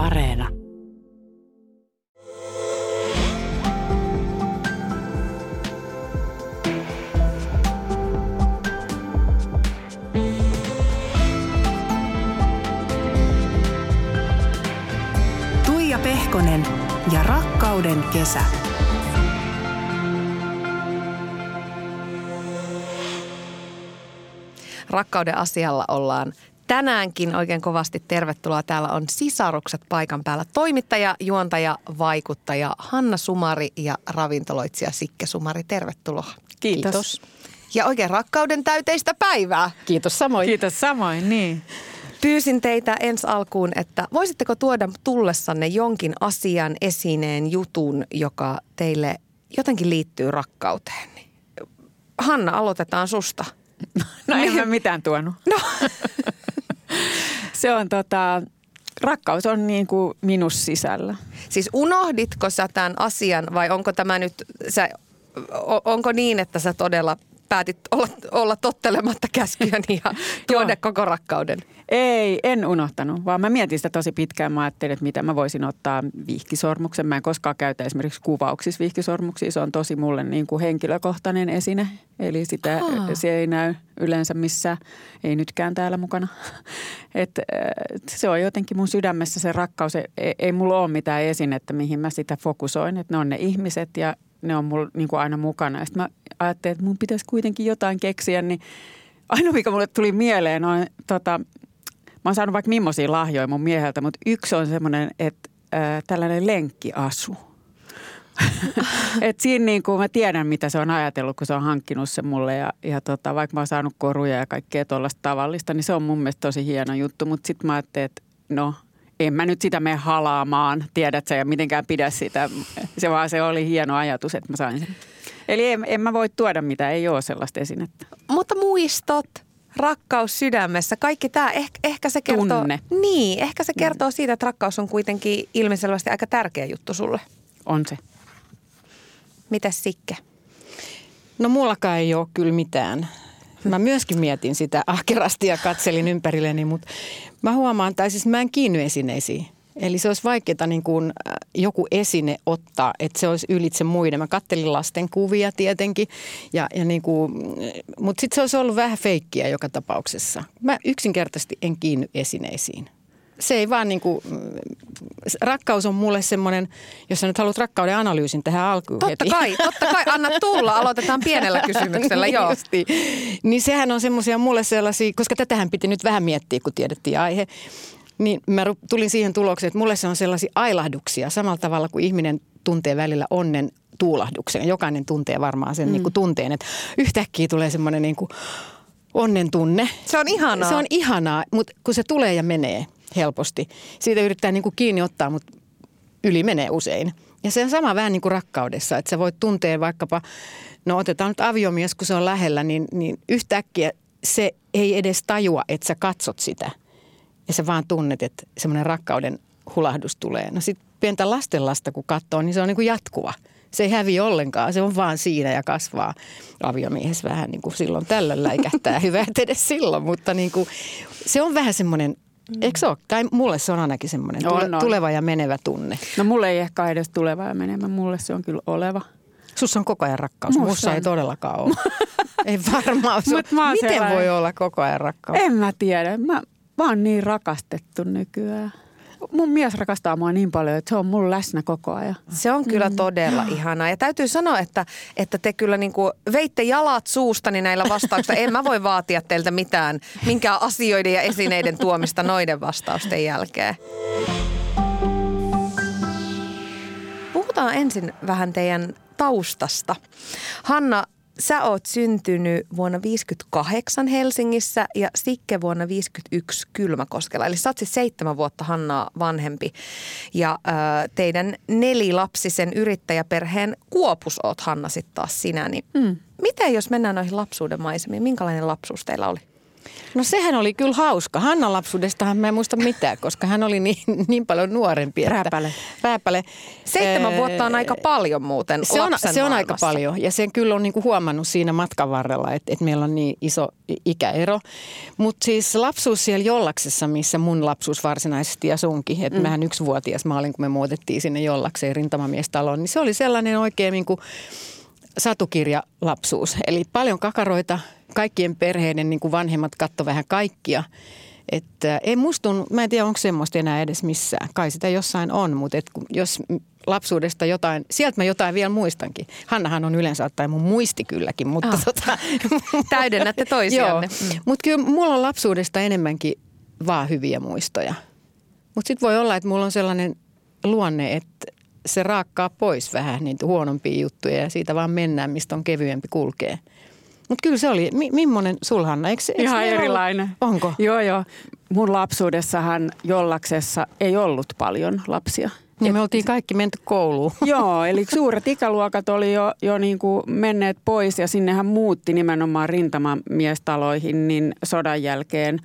Areena. Tuija Pehkonen ja rakkauden kesä. Rakkauden asialla ollaan tänäänkin oikein kovasti tervetuloa. Täällä on sisarukset paikan päällä. Toimittaja, juontaja, vaikuttaja Hanna Sumari ja ravintoloitsija Sikke Sumari. Tervetuloa. Kiitos. Kiitos. Ja oikein rakkauden täyteistä päivää. Kiitos samoin. Kiitos samoin, niin. Pyysin teitä ensi alkuun, että voisitteko tuoda tullessanne jonkin asian, esineen, jutun, joka teille jotenkin liittyy rakkauteen. Hanna, aloitetaan susta. No en mä mitään tuonut. No. Se on tota, rakkaus on niin kuin minus sisällä. Siis unohditko sä tämän asian vai onko tämä nyt, sä, onko niin, että sä todella päätit olla, olla tottelematta käskyäni ja tuoda koko rakkauden? Ei, en unohtanut, vaan mä mietin sitä tosi pitkään. Mä ajattelin, että mitä mä voisin ottaa vihkisormuksen. Mä en koskaan käytä esimerkiksi kuvauksissa vihkisormuksia. Se on tosi mulle niin kuin henkilökohtainen esine. Eli sitä, Aa. se ei näy yleensä missä, ei nytkään täällä mukana. Et, se on jotenkin mun sydämessä se rakkaus. Ei, ei mulla ole mitään esinettä, mihin mä sitä fokusoin. Että ne on ne ihmiset ja ne on mulla niin aina mukana. Ja sitten mä ajattelin, että mun pitäisi kuitenkin jotain keksiä, niin ainoa mikä mulle tuli mieleen on, tota, mä oon saanut vaikka millaisia lahjoja mun mieheltä, mutta yksi on semmoinen, että äh, tällainen lenkkiasu. Et siinä niin kuin mä tiedän, mitä se on ajatellut, kun se on hankkinut se mulle. Ja, ja tota, vaikka mä oon saanut koruja ja kaikkea tuollaista tavallista, niin se on mun mielestä tosi hieno juttu. Mutta sitten mä ajattelin, että no en mä nyt sitä mene halaamaan, tiedät sä, ja mitenkään pidä sitä. Se vaan se oli hieno ajatus, että mä sain sen. Eli en, en mä voi tuoda mitä, ei ole sellaista esinettä. Mutta muistot, rakkaus sydämessä, kaikki tämä, ehkä, ehkä se kertoo... Tunne. Niin, ehkä se kertoo siitä, että rakkaus on kuitenkin ilmiselvästi aika tärkeä juttu sulle. On se. Mitäs Sikke? No mullakaan ei ole kyllä mitään. Mä myöskin mietin sitä ahkerasti ja katselin ympärilleni, mutta mä huomaan, tai siis mä en kiinny esineisiin. Eli se olisi vaikeaa niin kuin joku esine ottaa, että se olisi ylitse muiden. Mä kattelin lasten kuvia tietenkin, ja, ja niin kuin, mutta sitten se olisi ollut vähän feikkiä joka tapauksessa. Mä yksinkertaisesti en kiinny esineisiin se ei vaan niin kuin, rakkaus on mulle semmoinen, jos sä nyt haluat rakkauden analyysin tähän alkuun Totta heti. kai, totta kai, anna tulla, aloitetaan pienellä kysymyksellä, niin joo. Justi. Niin sehän on semmoisia mulle sellaisia, koska tätähän piti nyt vähän miettiä, kun tiedettiin aihe. Niin mä tulin siihen tulokseen, että mulle se on sellaisia ailahduksia samalla tavalla kuin ihminen tuntee välillä onnen tuulahduksen. Jokainen tuntee varmaan sen mm. niin kuin tunteen, että yhtäkkiä tulee semmoinen niin kuin onnen tunne. Se on ihanaa. Se on ihanaa, mutta kun se tulee ja menee helposti. Siitä yrittää niin kuin kiinni ottaa, mutta yli menee usein. Ja se on sama vähän niin kuin rakkaudessa, että sä voit tuntea vaikkapa, no otetaan nyt aviomies, kun se on lähellä, niin, niin yhtäkkiä se ei edes tajua, että sä katsot sitä. Ja sä vaan tunnet, että semmoinen rakkauden hulahdus tulee. No sitten pientä lastenlasta kun katsoo, niin se on niin kuin jatkuva. Se ei hävi ollenkaan, se on vaan siinä ja kasvaa aviomiehessä vähän niin kuin silloin tällöin läikähtää. Hyvä, edes silloin, mutta niin kuin, se on vähän semmoinen Eikö se ole? Tai mulle se on ainakin semmoinen tule, on, on. tuleva ja menevä tunne. No mulle ei ehkä edes tuleva ja menevä, mulle se on kyllä oleva. Sus on koko ajan rakkaus, Mussa, Mussa ei todellakaan ole. ei varmaan Mut mä Miten sellainen... voi olla koko ajan rakkaus? En mä tiedä, mä, mä oon niin rakastettu nykyään mun mies rakastaa mua niin paljon, että se on mulla läsnä koko ajan. Se on kyllä mm. todella ihanaa. Ja täytyy sanoa, että, että te kyllä niin kuin veitte jalat suustani näillä vastauksilla. En mä voi vaatia teiltä mitään, minkään asioiden ja esineiden tuomista noiden vastausten jälkeen. Puhutaan ensin vähän teidän taustasta. Hanna, sä oot syntynyt vuonna 58 Helsingissä ja Sikke vuonna 51 Kylmäkoskella. Eli sä oot siis seitsemän vuotta Hannaa vanhempi. Ja äh, teidän nelilapsisen yrittäjäperheen kuopus oot Hanna sitten taas sinä. Niin mm. Miten jos mennään noihin lapsuuden maisemiin, minkälainen lapsuus teillä oli? No sehän oli kyllä hauska. Hannan lapsuudestahan mä en muista mitään, koska hän oli niin, niin paljon nuorempi. Että, Rääpäle. Rääpäle. Seitsemän vuotta on aika paljon muuten se on, se on aika paljon ja sen kyllä on niinku huomannut siinä matkan varrella, että, että meillä on niin iso ikäero. Mutta siis lapsuus siellä Jollaksessa, missä mun lapsuus varsinaisesti ja sunkin, että mm. mähän yksivuotias mä olin, kun me muutettiin sinne Jollakseen rintamamiestaloon, niin se oli sellainen oikein niinku satukirjalapsuus. Eli paljon kakaroita, kaikkien perheiden niin kuin vanhemmat katto vähän kaikkia. Että ei musta tunnu, mä en tiedä onko semmoista enää edes missään. Kai sitä jossain on, mutta et jos lapsuudesta jotain, sieltä mä jotain vielä muistankin. Hannahan on yleensä ottaen mun muisti kylläkin, mutta Ah. tota, Täydennätte toisianne. Mm. mutta kyllä mulla on lapsuudesta enemmänkin vaan hyviä muistoja. Mutta sitten voi olla, että mulla on sellainen luonne, että se raakkaa pois vähän niitä huonompia juttuja ja siitä vaan mennään, mistä on kevyempi kulkee. Mutta kyllä se oli, mi, millainen sulhanna, eikö, eikö Ihan erilainen. Ollut? Onko? Joo, joo. Mun lapsuudessahan Jollaksessa ei ollut paljon lapsia. Niin me oltiin kaikki menty kouluun. Joo, eli suuret ikäluokat oli jo, jo niin kuin menneet pois ja sinnehän muutti nimenomaan rintamamiestaloihin niin sodan jälkeen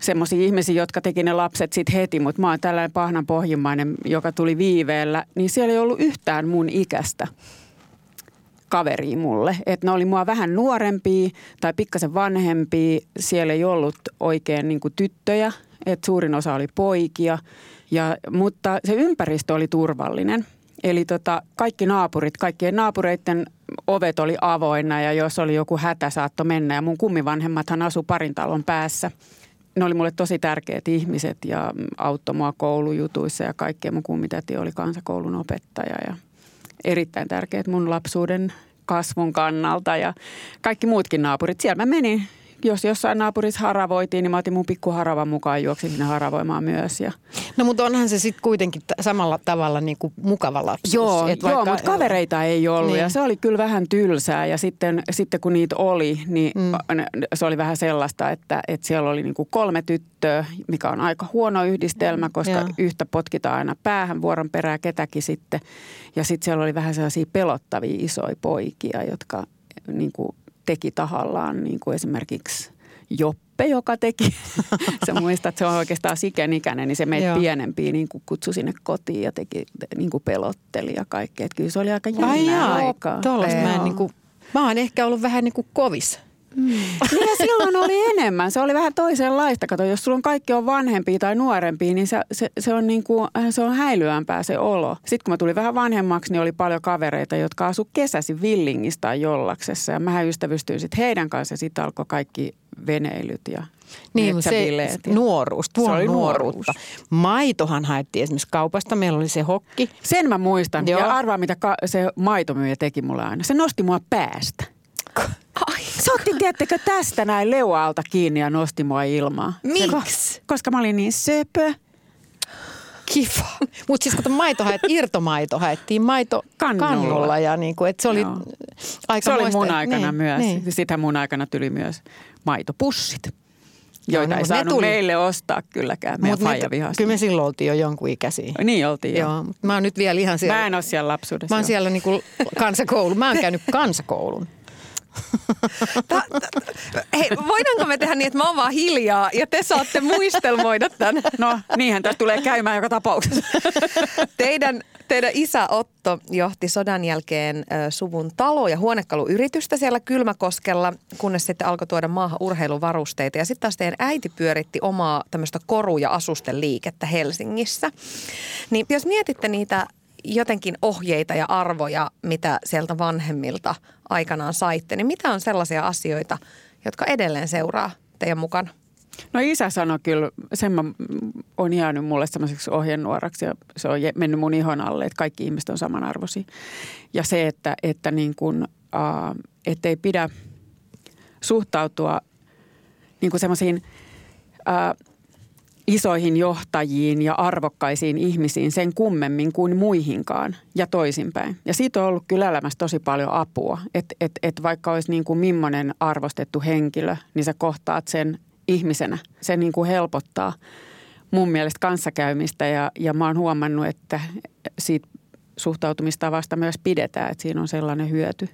semmoisia ihmisiä, jotka teki ne lapset sitten heti, mutta mä oon tällainen pahnan pohjimmainen, joka tuli viiveellä, niin siellä ei ollut yhtään mun ikästä kaveria mulle. Että ne oli mua vähän nuorempia tai pikkasen vanhempia. Siellä ei ollut oikein niin tyttöjä, että suurin osa oli poikia. Ja, mutta se ympäristö oli turvallinen. Eli tota, kaikki naapurit, kaikkien naapureiden ovet oli avoinna ja jos oli joku hätä, saatto mennä. Ja mun kummivanhemmathan asu parin talon päässä. Ne oli mulle tosi tärkeät ihmiset ja auttoi mua koulujutuissa ja kaikkea. Mun kummitäti oli kansakoulun opettaja ja erittäin tärkeät mun lapsuuden kasvun kannalta ja kaikki muutkin naapurit. Siellä mä menin, jos jossain naapurissa haravoitiin, niin mä otin mun pikkuharavan mukaan ja juoksin sinne haravoimaan myös. Ja No mutta onhan se sitten kuitenkin t- samalla tavalla niin kuin mukava lapsuus. Joo, Et joo mutta kavereita ei ollut niin. Niin. ja se oli kyllä vähän tylsää ja sitten, sitten kun niitä oli, niin mm. se oli vähän sellaista, että, että siellä oli niinku kolme tyttöä, mikä on aika huono yhdistelmä, koska Joo. yhtä potkitaan aina päähän vuoron perään ketäkin sitten. Ja sitten siellä oli vähän sellaisia pelottavia isoja poikia, jotka niinku teki tahallaan niin kuin esimerkiksi Joppe, joka teki. Sä muistat, että se on oikeastaan siken ikäinen, niin se meitä Joo. pienempiä niin kuin kutsui sinne kotiin ja teki, niin kuin pelotteli ja kaikkea. Kyllä se oli aika Ai jännää jaa, aikaa. mä en niin kuin, mä oon ehkä ollut vähän niin kuin kovis. Niin ja silloin oli enemmän. Se oli vähän toisenlaista. Kato, jos sulla on kaikki on vanhempia tai nuorempia, niin se, se, se on, niin kuin, äh, se on häilyämpää se olo. Sitten kun mä tulin vähän vanhemmaksi, niin oli paljon kavereita, jotka asu kesäsi Villingistä tai Jollaksessa. Ja mähän ystävystyin sitten heidän kanssa ja sitten alkoi kaikki veneilyt ja Niin, mutta se ja- nuoruus, tuo Se oli nuoruutta. Maitohan haettiin esimerkiksi kaupasta. Meillä oli se hokki. Sen mä muistan. Joo. Ja arvaa, mitä ka- se maitomyyjä teki mulle aina. Se nosti mua päästä. Ai, Se otti, tiedättekö, tästä näin leualta kiinni ja nosti mua ilmaan. Miksi? Koska mä olin niin söpö. Kiva. Mutta siis kato, maito haet, irtomaito haettiin maito Kannulla. kannulla. ja niin kuin, että se oli Joo. aika Se oli muista- mun aikana niin, myös. Niin. Sitten mun aikana tuli myös maitopussit, joita no, ei saanut tuli. meille ostaa kylläkään. Meidän Mut me- faija vihasi. Kyllä me silloin oltiin jo jonkun ikäisiä. Niin oltiin jo. Joo, mutta mä oon nyt vielä ihan siellä. Mä en ole siellä lapsuudessa. Mä oon jo. siellä niinku kansakoulu. Mä oon käynyt kansakoulun. Ta- ta- Hei, voidaanko me tehdä niin, että mä oon vaan hiljaa ja te saatte muistelmoida tämän? No niinhän tässä tulee käymään joka tapauksessa. Teidän, teidän isä Otto johti sodan jälkeen suvun talo- ja huonekaluyritystä siellä Kylmäkoskella, kunnes sitten alkoi tuoda maahan urheiluvarusteita. Ja sitten taas teidän äiti pyöritti omaa tämmöistä koru- ja asusten liikettä Helsingissä. Niin jos mietitte niitä jotenkin ohjeita ja arvoja, mitä sieltä vanhemmilta aikanaan saitte, niin mitä on sellaisia asioita, jotka edelleen seuraa teidän mukana? No isä sanoi kyllä, sen mä, on jäänyt mulle semmoiseksi ohjenuoraksi ja se on mennyt mun ihon alle, että kaikki ihmiset on samanarvoisia. Ja se, että, että niin kuin, äh, ettei pidä suhtautua niin kuin semmoisiin äh, isoihin johtajiin ja arvokkaisiin ihmisiin sen kummemmin kuin muihinkaan ja toisinpäin. Ja siitä on ollut kyllä elämässä tosi paljon apua. Että et, et vaikka olisi niin kuin millainen arvostettu henkilö, niin sä kohtaat sen ihmisenä. Se niin kuin helpottaa mun mielestä kanssakäymistä ja, ja mä oon huomannut, että siitä suhtautumistavasta myös pidetään, että siinä on sellainen hyöty.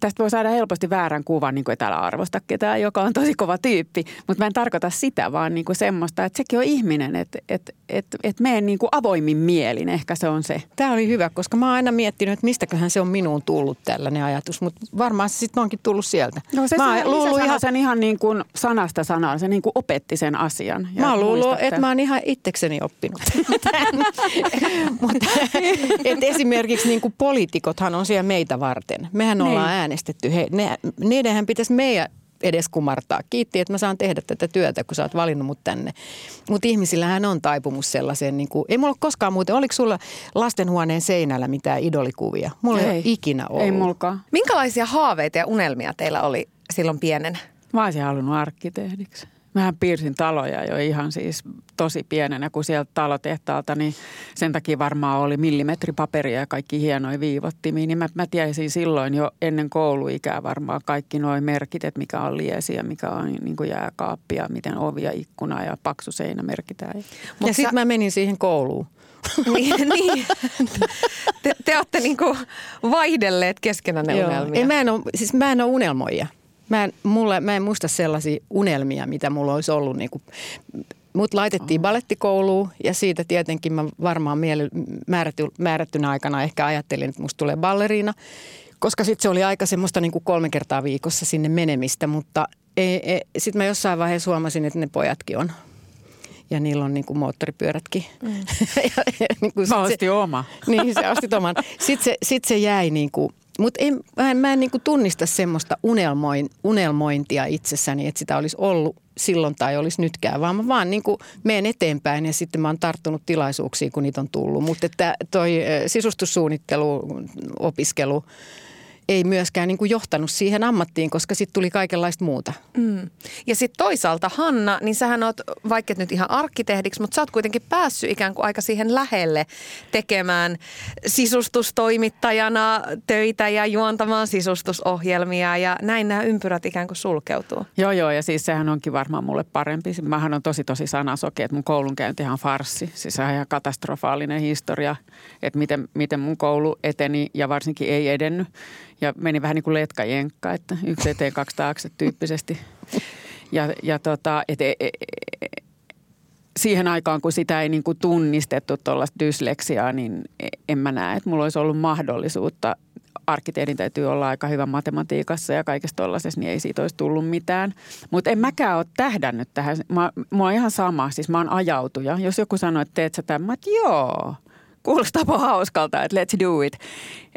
Tästä voi saada helposti väärän kuvan, niin kuin täällä arvosta ketään, joka on tosi kova tyyppi. Mutta mä en tarkoita sitä, vaan niin kuin semmoista, että sekin on ihminen, että että että että meen niin kuin avoimin mielin. Ehkä se on se. Tämä oli hyvä, koska mä oon aina miettinyt, että mistäköhän se on minuun tullut tällainen ajatus, mutta varmaan se sitten onkin tullut sieltä. No se, mä se, luullut ihan... sen ihan niin kuin sanasta sanaan, se niin kuin opetti sen asian. Ja mä oon luullut, että mä oon ihan itsekseni oppinut. mutta et esimerkiksi niin kuin poliitikothan on siellä meitä varten. Mehän niin. Äänestetty. He, ne, niidenhän pitäisi meidän edes kumartaa. Kiitti, että mä saan tehdä tätä työtä, kun sä oot valinnut mut tänne. Mutta ihmisillähän on taipumus sellaiseen, niin kuin, ei mulla ole koskaan muuten, oliko sulla lastenhuoneen seinällä mitään idolikuvia? Mulla ei, ei ole ikinä ollut. Ei mulkaan. Minkälaisia haaveita ja unelmia teillä oli silloin pienen? Mä olisin halunnut arkkitehdiksi. Mähän piirsin taloja jo ihan siis tosi pienenä, kun sieltä talotehtaalta, niin sen takia varmaan oli millimetripaperia ja kaikki hienoja viivottimia. Niin mä, mä tiesin silloin jo ennen kouluikää varmaan kaikki nuo merkit, että mikä on liesi ja mikä on niin kuin jääkaappi ja miten ovi ja ikkuna ja paksu seinä merkitään. Mutta ja sitten sä... mä menin siihen kouluun. niin, niin. Te, te olette niin kuin vaihdelleet keskenään unelmia. Ei, mä, en ole, siis mä en ole unelmoija. Mä en, mulle, mä en muista sellaisia unelmia, mitä mulla olisi ollut. Niin kuin, mut laitettiin balettikouluun ja siitä tietenkin mä varmaan miele, määrätty, määrättynä aikana ehkä ajattelin, että musta tulee balleriina. Koska sitten se oli aika semmoista niin kuin kolme kertaa viikossa sinne menemistä, mutta e, e, sitten mä jossain vaiheessa huomasin, että ne pojatkin on ja niillä on niin kuin moottoripyörätkin. Mm. ja, ja, niin kuin mä ostin se, oma. niin, se ostit oman. Sitten se, sit se jäi niin kuin mutta mä mä en niinku tunnista semmoista unelmoin, unelmointia itsessäni, että sitä olisi ollut silloin tai olisi nytkään, vaan mä vaan niinku menen eteenpäin ja sitten mä oon tarttunut tilaisuuksiin, kun niitä on tullut. Mutta että toi sisustussuunnittelu, opiskelu – ei myöskään niin kuin johtanut siihen ammattiin, koska sitten tuli kaikenlaista muuta. Mm. Ja sitten toisaalta Hanna, niin sähän oot, vaikka nyt ihan arkkitehdiksi, mutta sä oot kuitenkin päässyt ikään kuin aika siihen lähelle tekemään sisustustoimittajana töitä ja juontamaan sisustusohjelmia ja näin nämä ympyrät ikään kuin sulkeutuu. Joo, joo ja siis sehän onkin varmaan mulle parempi. Mähän on tosi tosi sanasoke, että mun koulunkäynti on farssi. Siis on ihan katastrofaalinen historia, että miten, miten mun koulu eteni ja varsinkin ei edennyt ja meni vähän niin kuin letkajenkka, että yksi eteen, kaksi taakse tyyppisesti. Ja, ja tota, et, et, et, siihen aikaan, kun sitä ei niin kuin tunnistettu tuollaista dysleksiaa, niin en mä näe, että mulla olisi ollut mahdollisuutta. Arkkitehdin täytyy olla aika hyvä matematiikassa ja kaikessa tuollaisessa, niin ei siitä olisi tullut mitään. Mutta en mäkään ole tähdännyt tähän. Mä, mä oon ihan sama, siis mä oon ajautuja. Jos joku sanoo, että teet sä tämän, että joo – kuulostaa hauskalta, että let's do it.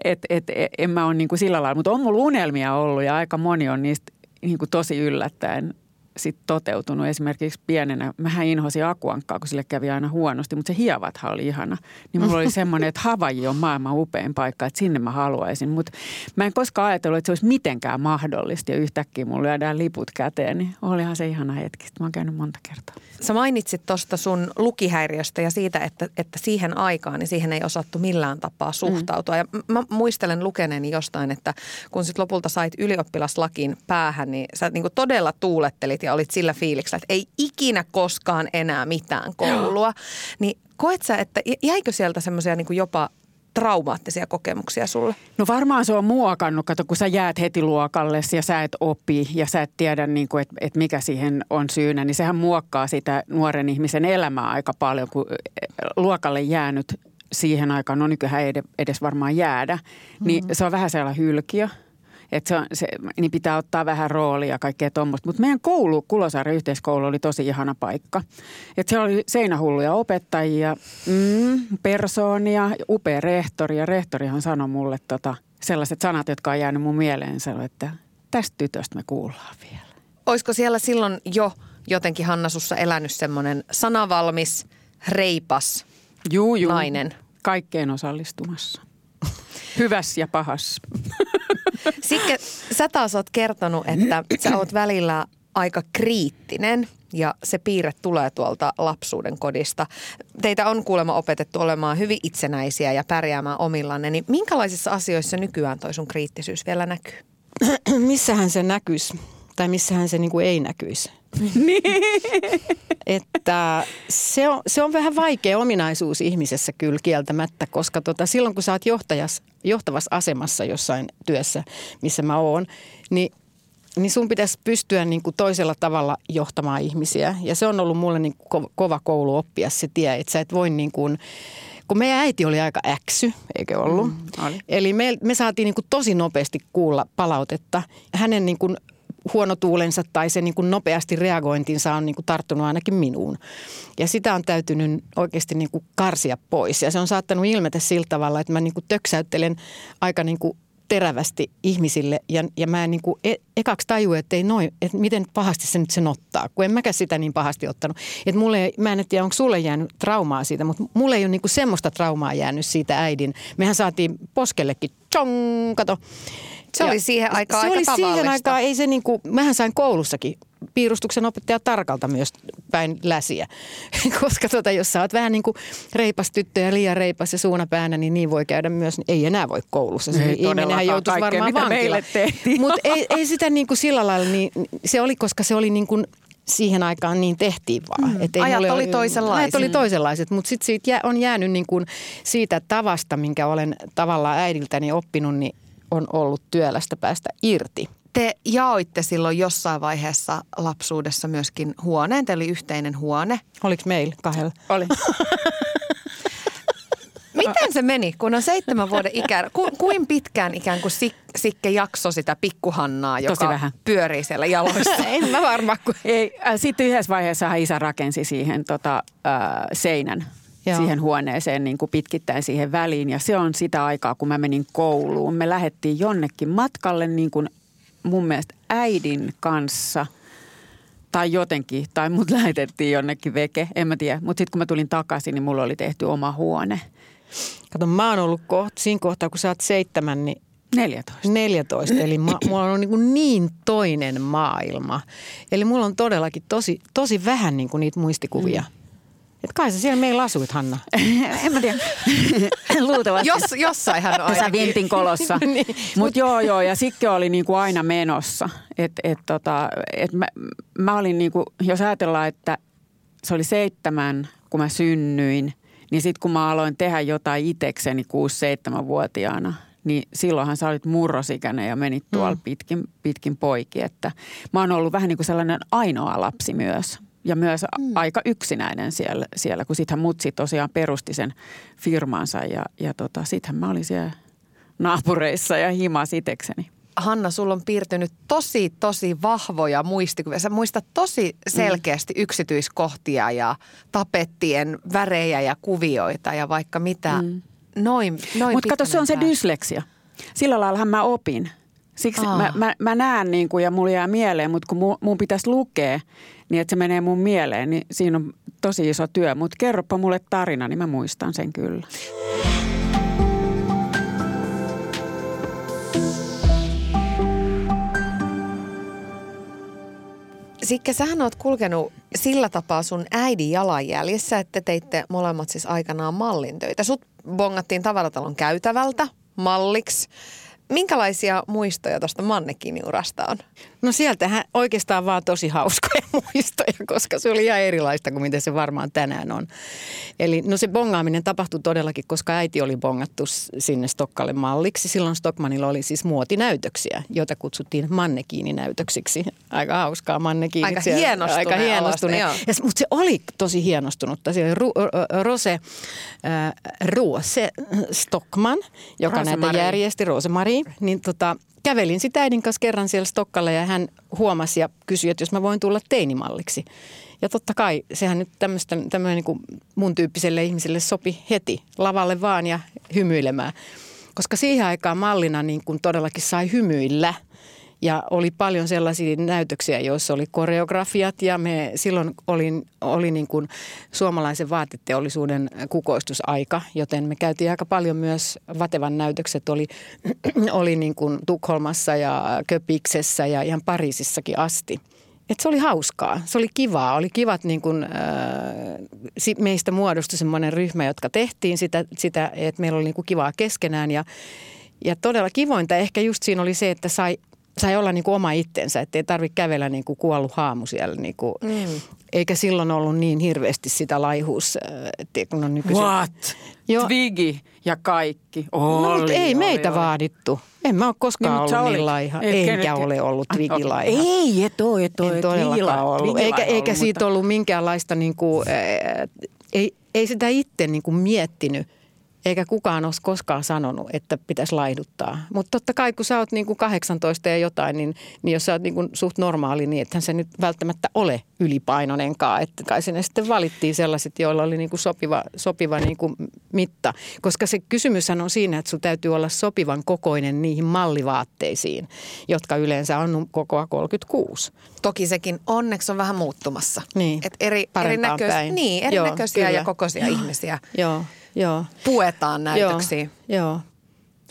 Et, et, en mä ole niin kuin sillä lailla, mutta on mulla unelmia ollut ja aika moni on niistä niin kuin tosi yllättäen sit toteutunut. Esimerkiksi pienenä, mähän inhosin akuankkaa, kun sille kävi aina huonosti, mutta se hievathan oli ihana. Niin mulla oli semmoinen, että Havaji on maailman upein paikka, että sinne mä haluaisin. Mutta mä en koskaan ajatellut, että se olisi mitenkään mahdollista ja yhtäkkiä mulla lyödään liput käteen. Niin olihan se ihana hetki. Mä oon käynyt monta kertaa. Sä mainitsit tuosta sun lukihäiriöstä ja siitä, että, että siihen aikaan niin siihen ei osattu millään tapaa suhtautua. Mm. Ja mä muistelen lukeneeni jostain, että kun sit lopulta sait ylioppilaslakin päähän, niin sä niin todella tuulettelit ja olit sillä fiiliksellä, että ei ikinä koskaan enää mitään koulua. Niin koet sä, että jäikö sieltä semmoisia niin jopa traumaattisia kokemuksia sulle? No varmaan se on muokannut, kato kun sä jäät heti luokalle ja sä et opi ja sä et tiedä, niin kuin, että, että mikä siihen on syynä, niin sehän muokkaa sitä nuoren ihmisen elämää aika paljon, kun eh, luokalle jäänyt siihen aikaan, no nykyään ei edes varmaan jäädä, niin mm-hmm. se on vähän sellainen hylkiö – että se, on, se, niin pitää ottaa vähän roolia ja kaikkea tuommoista. Mutta meidän koulu, Kulosaaren yhteiskoulu oli tosi ihana paikka. Että siellä oli seinähulluja opettajia, mm, persoonia, upea rehtori. Ja rehtorihan sanoi mulle tota, sellaiset sanat, jotka on jäänyt mun mieleen. Sanoi, että tästä tytöstä me kuullaan vielä. Olisiko siellä silloin jo jotenkin Hanna sussa elänyt semmoinen sanavalmis, reipas juu, juu. nainen? Kaikkeen osallistumassa. Hyväs ja pahas. Sikke, sä taas oot kertonut, että sä oot välillä aika kriittinen ja se piirre tulee tuolta lapsuuden kodista. Teitä on kuulemma opetettu olemaan hyvin itsenäisiä ja pärjäämään omillanne, niin minkälaisissa asioissa nykyään toi sun kriittisyys vielä näkyy? Missähän se näkyisi? Tai missähän se niin kuin ei näkyisi. että se on, se on vähän vaikea ominaisuus ihmisessä kyllä kieltämättä, koska tota, silloin kun sä oot johtajas, johtavassa asemassa jossain työssä, missä mä oon, niin niin sun pitäisi pystyä niin kuin toisella tavalla johtamaan ihmisiä. Ja se on ollut mulle niin kuin kova koulu oppia se tie, että sä et voi niin kuin, kun meidän äiti oli aika äksy, eikö ollut? Mm, oli. Eli me, me saatiin niin kuin tosi nopeasti kuulla palautetta. Hänen niin kuin huonotuulensa tai se niin kuin nopeasti reagointinsa on niin kuin tarttunut ainakin minuun. Ja sitä on täytynyt oikeasti niin kuin karsia pois. Ja se on saattanut ilmetä sillä tavalla, että mä niin kuin töksäyttelen aika niin kuin terävästi ihmisille ja, ja mä en niin kuin e, ekaksi tajua, että ei noin, että miten pahasti se nyt sen ottaa, kun en mäkään sitä niin pahasti ottanut. Että mulle, mä en tiedä, onko sulle jäänyt traumaa siitä, mutta mulle ei ole niin kuin semmoista traumaa jäänyt siitä äidin. Mehän saatiin poskellekin, tjong, kato. Se ja oli siihen aikaan se aika oli tavallista. siihen aikaan, ei se niin kuin, mähän sain koulussakin piirustuksen opettaja tarkalta myös päin läsiä. Koska tota, jos sä oot vähän niin kuin reipas tyttö ja liian reipas ja suuna päänä, niin niin voi käydä myös. Ei enää voi koulussa. Se ei ihminenhän joutuisi varmaan vankilaan. Mutta ei, ei sitä niin kuin sillä lailla, niin, se oli, koska se oli niin kuin siihen aikaan niin tehtiin vaan. Mm. Et ajat oli toisenlaiset. Ajat oli toisenlaiset, mutta sitten siitä on jäänyt niin kuin siitä tavasta, minkä olen tavallaan äidiltäni oppinut, niin on ollut työlästä päästä irti. Te jaoitte silloin jossain vaiheessa lapsuudessa myöskin huoneen. Teillä oli yhteinen huone. Oliko meillä kahdella? Oli. Miten se meni, kun on seitsemän vuoden ikä? Ku, kuin pitkään ikään kuin Sik, Sikke jakso sitä pikkuhannaa, joka Tosi vähän. pyörii siellä jaloissa? en mä varma. Kun... Ei, äh, sitten yhdessä vaiheessa isä rakensi siihen tota, äh, seinän Joo. siihen huoneeseen niin kuin pitkittäin siihen väliin. Ja se on sitä aikaa, kun mä menin kouluun. Me lähdettiin jonnekin matkalle niin kuin mun mielestä äidin kanssa tai jotenkin, tai mut lähetettiin jonnekin veke, en mä tiedä. Mutta sitten kun mä tulin takaisin, niin mulla oli tehty oma huone. Kato, mä oon ollut koht, siinä kohtaa, kun sä oot seitsemän, niin 14. 14, eli ma, mulla on niin, niin toinen maailma. Eli mulla on todellakin tosi, tosi vähän niin kuin niitä muistikuvia. Mm. Et kai sä siellä meillä asuit, Hanna. en mä tiedä. Luultavasti. Jos, jossain hän on Sä vintin kolossa. niin. Mutta joo, joo, ja Sikke oli niinku aina menossa. Et, et tota, et mä, mä olin niinku, jos ajatellaan, että se oli seitsemän, kun mä synnyin, niin sitten kun mä aloin tehdä jotain itekseni 6-7-vuotiaana, niin silloinhan sä olit murrosikäinen ja menit tuolla mm. pitkin, pitkin poikin. Että mä oon ollut vähän niin kuin sellainen ainoa lapsi myös ja myös mm. aika yksinäinen siellä, siellä kun sittenhän mutsi tosiaan perusti sen firmansa ja, ja tota, sittenhän mä olin siellä naapureissa ja himas itekseni. Hanna, sulla on piirtynyt tosi, tosi vahvoja muistikuvia. Sä muistat tosi selkeästi mm. yksityiskohtia ja tapettien värejä ja kuvioita ja vaikka mitä. Mm. Noin, noin Mutta kato, se on se dysleksia. Sillä lailla mä opin. Siksi mä, mä, mä näen niin kuin, ja mulla jää mieleen, mutta kun mun, mun pitäisi lukea, niin että se menee mun mieleen, niin siinä on tosi iso työ. Mutta kerropa mulle tarina, niin mä muistan sen kyllä. Sikke, sähän oot kulkenut sillä tapaa sun äidin jalanjäljissä, että teitte molemmat siis aikanaan mallintöitä. Sut bongattiin tavaratalon käytävältä malliksi. Minkälaisia muistoja tuosta Mannekiniurasta on? No sieltähän oikeastaan vaan tosi hauskoja muistoja, koska se oli ihan erilaista kuin miten se varmaan tänään on. Eli no se bongaaminen tapahtui todellakin, koska äiti oli bongattu sinne Stokkalle malliksi. Silloin Stockmanilla oli siis muotinäytöksiä, joita kutsuttiin mannekiininäytöksiksi. Aika hauskaa mannekiinit. Aika hienostunut. Aika hienostunut. Mutta se oli tosi hienostunutta. Se oli Ru- Rose, äh, Rose Stockman, joka Rose näitä järjesti, Rose Marie. Niin tota, kävelin sitä äidin kanssa kerran siellä Stokkalla ja hän huomasi ja kysyi, että jos mä voin tulla teinimalliksi. Ja totta kai, sehän nyt tämmöistä, tämmöinen niin kuin mun tyyppiselle ihmiselle sopi heti lavalle vaan ja hymyilemään. Koska siihen aikaan mallina niin kuin todellakin sai hymyillä – ja oli paljon sellaisia näytöksiä, joissa oli koreografiat ja me silloin oli, oli niin kuin suomalaisen vaateteollisuuden kukoistusaika, joten me käytiin aika paljon myös Vatevan näytökset oli, oli niin kuin Tukholmassa ja Köpiksessä ja ihan Pariisissakin asti. Et se oli hauskaa, se oli kivaa. Oli kivat, niin kun, äh, meistä muodostui semmoinen ryhmä, jotka tehtiin sitä, sitä että meillä oli niin kuin kivaa keskenään. Ja, ja todella kivointa ehkä just siinä oli se, että sai sai olla niin kuin oma itsensä, ettei tarvitse kävellä niin kuin kuollut haamu siellä. Niin kuin, mm. Eikä silloin ollut niin hirveästi sitä laihuus, äh, että kun on nykyisin. What? Joo. Twiggy ja kaikki. No, mutta Oli, ei oli, meitä oli. vaadittu. En mä ole koskaan Niin, mutta ollut niin laiha. Et Enkä kenet- ole ollut Ai, twigilaiha. Ei, et oo, et oo. En et todellakaan ollut. twigilaiha Eikä, eikä ollut, siitä mutta- ollut minkäänlaista, niin kuin, ää, ei, ei sitä itse niin kuin miettinyt. Eikä kukaan olisi koskaan sanonut, että pitäisi laihduttaa. Mutta totta kai, kun sä oot niin kuin 18 ja jotain, niin, niin jos sä oot niin kuin suht normaali, niin ethän se nyt välttämättä ole ylipainoinenkaan. Että kai sinne sitten valittiin sellaiset, joilla oli niin kuin sopiva, sopiva niin kuin mitta. Koska se kysymyshän on siinä, että sun täytyy olla sopivan kokoinen niihin mallivaatteisiin, jotka yleensä on kokoa 36. Toki sekin onneksi on vähän muuttumassa. Niin, Et eri, erinäköis- päin. niin, Joo, erinäköisiä kyllä. ja kokoisia ihmisiä Joo, joo. puetaan näytöksiin. Joo, joo.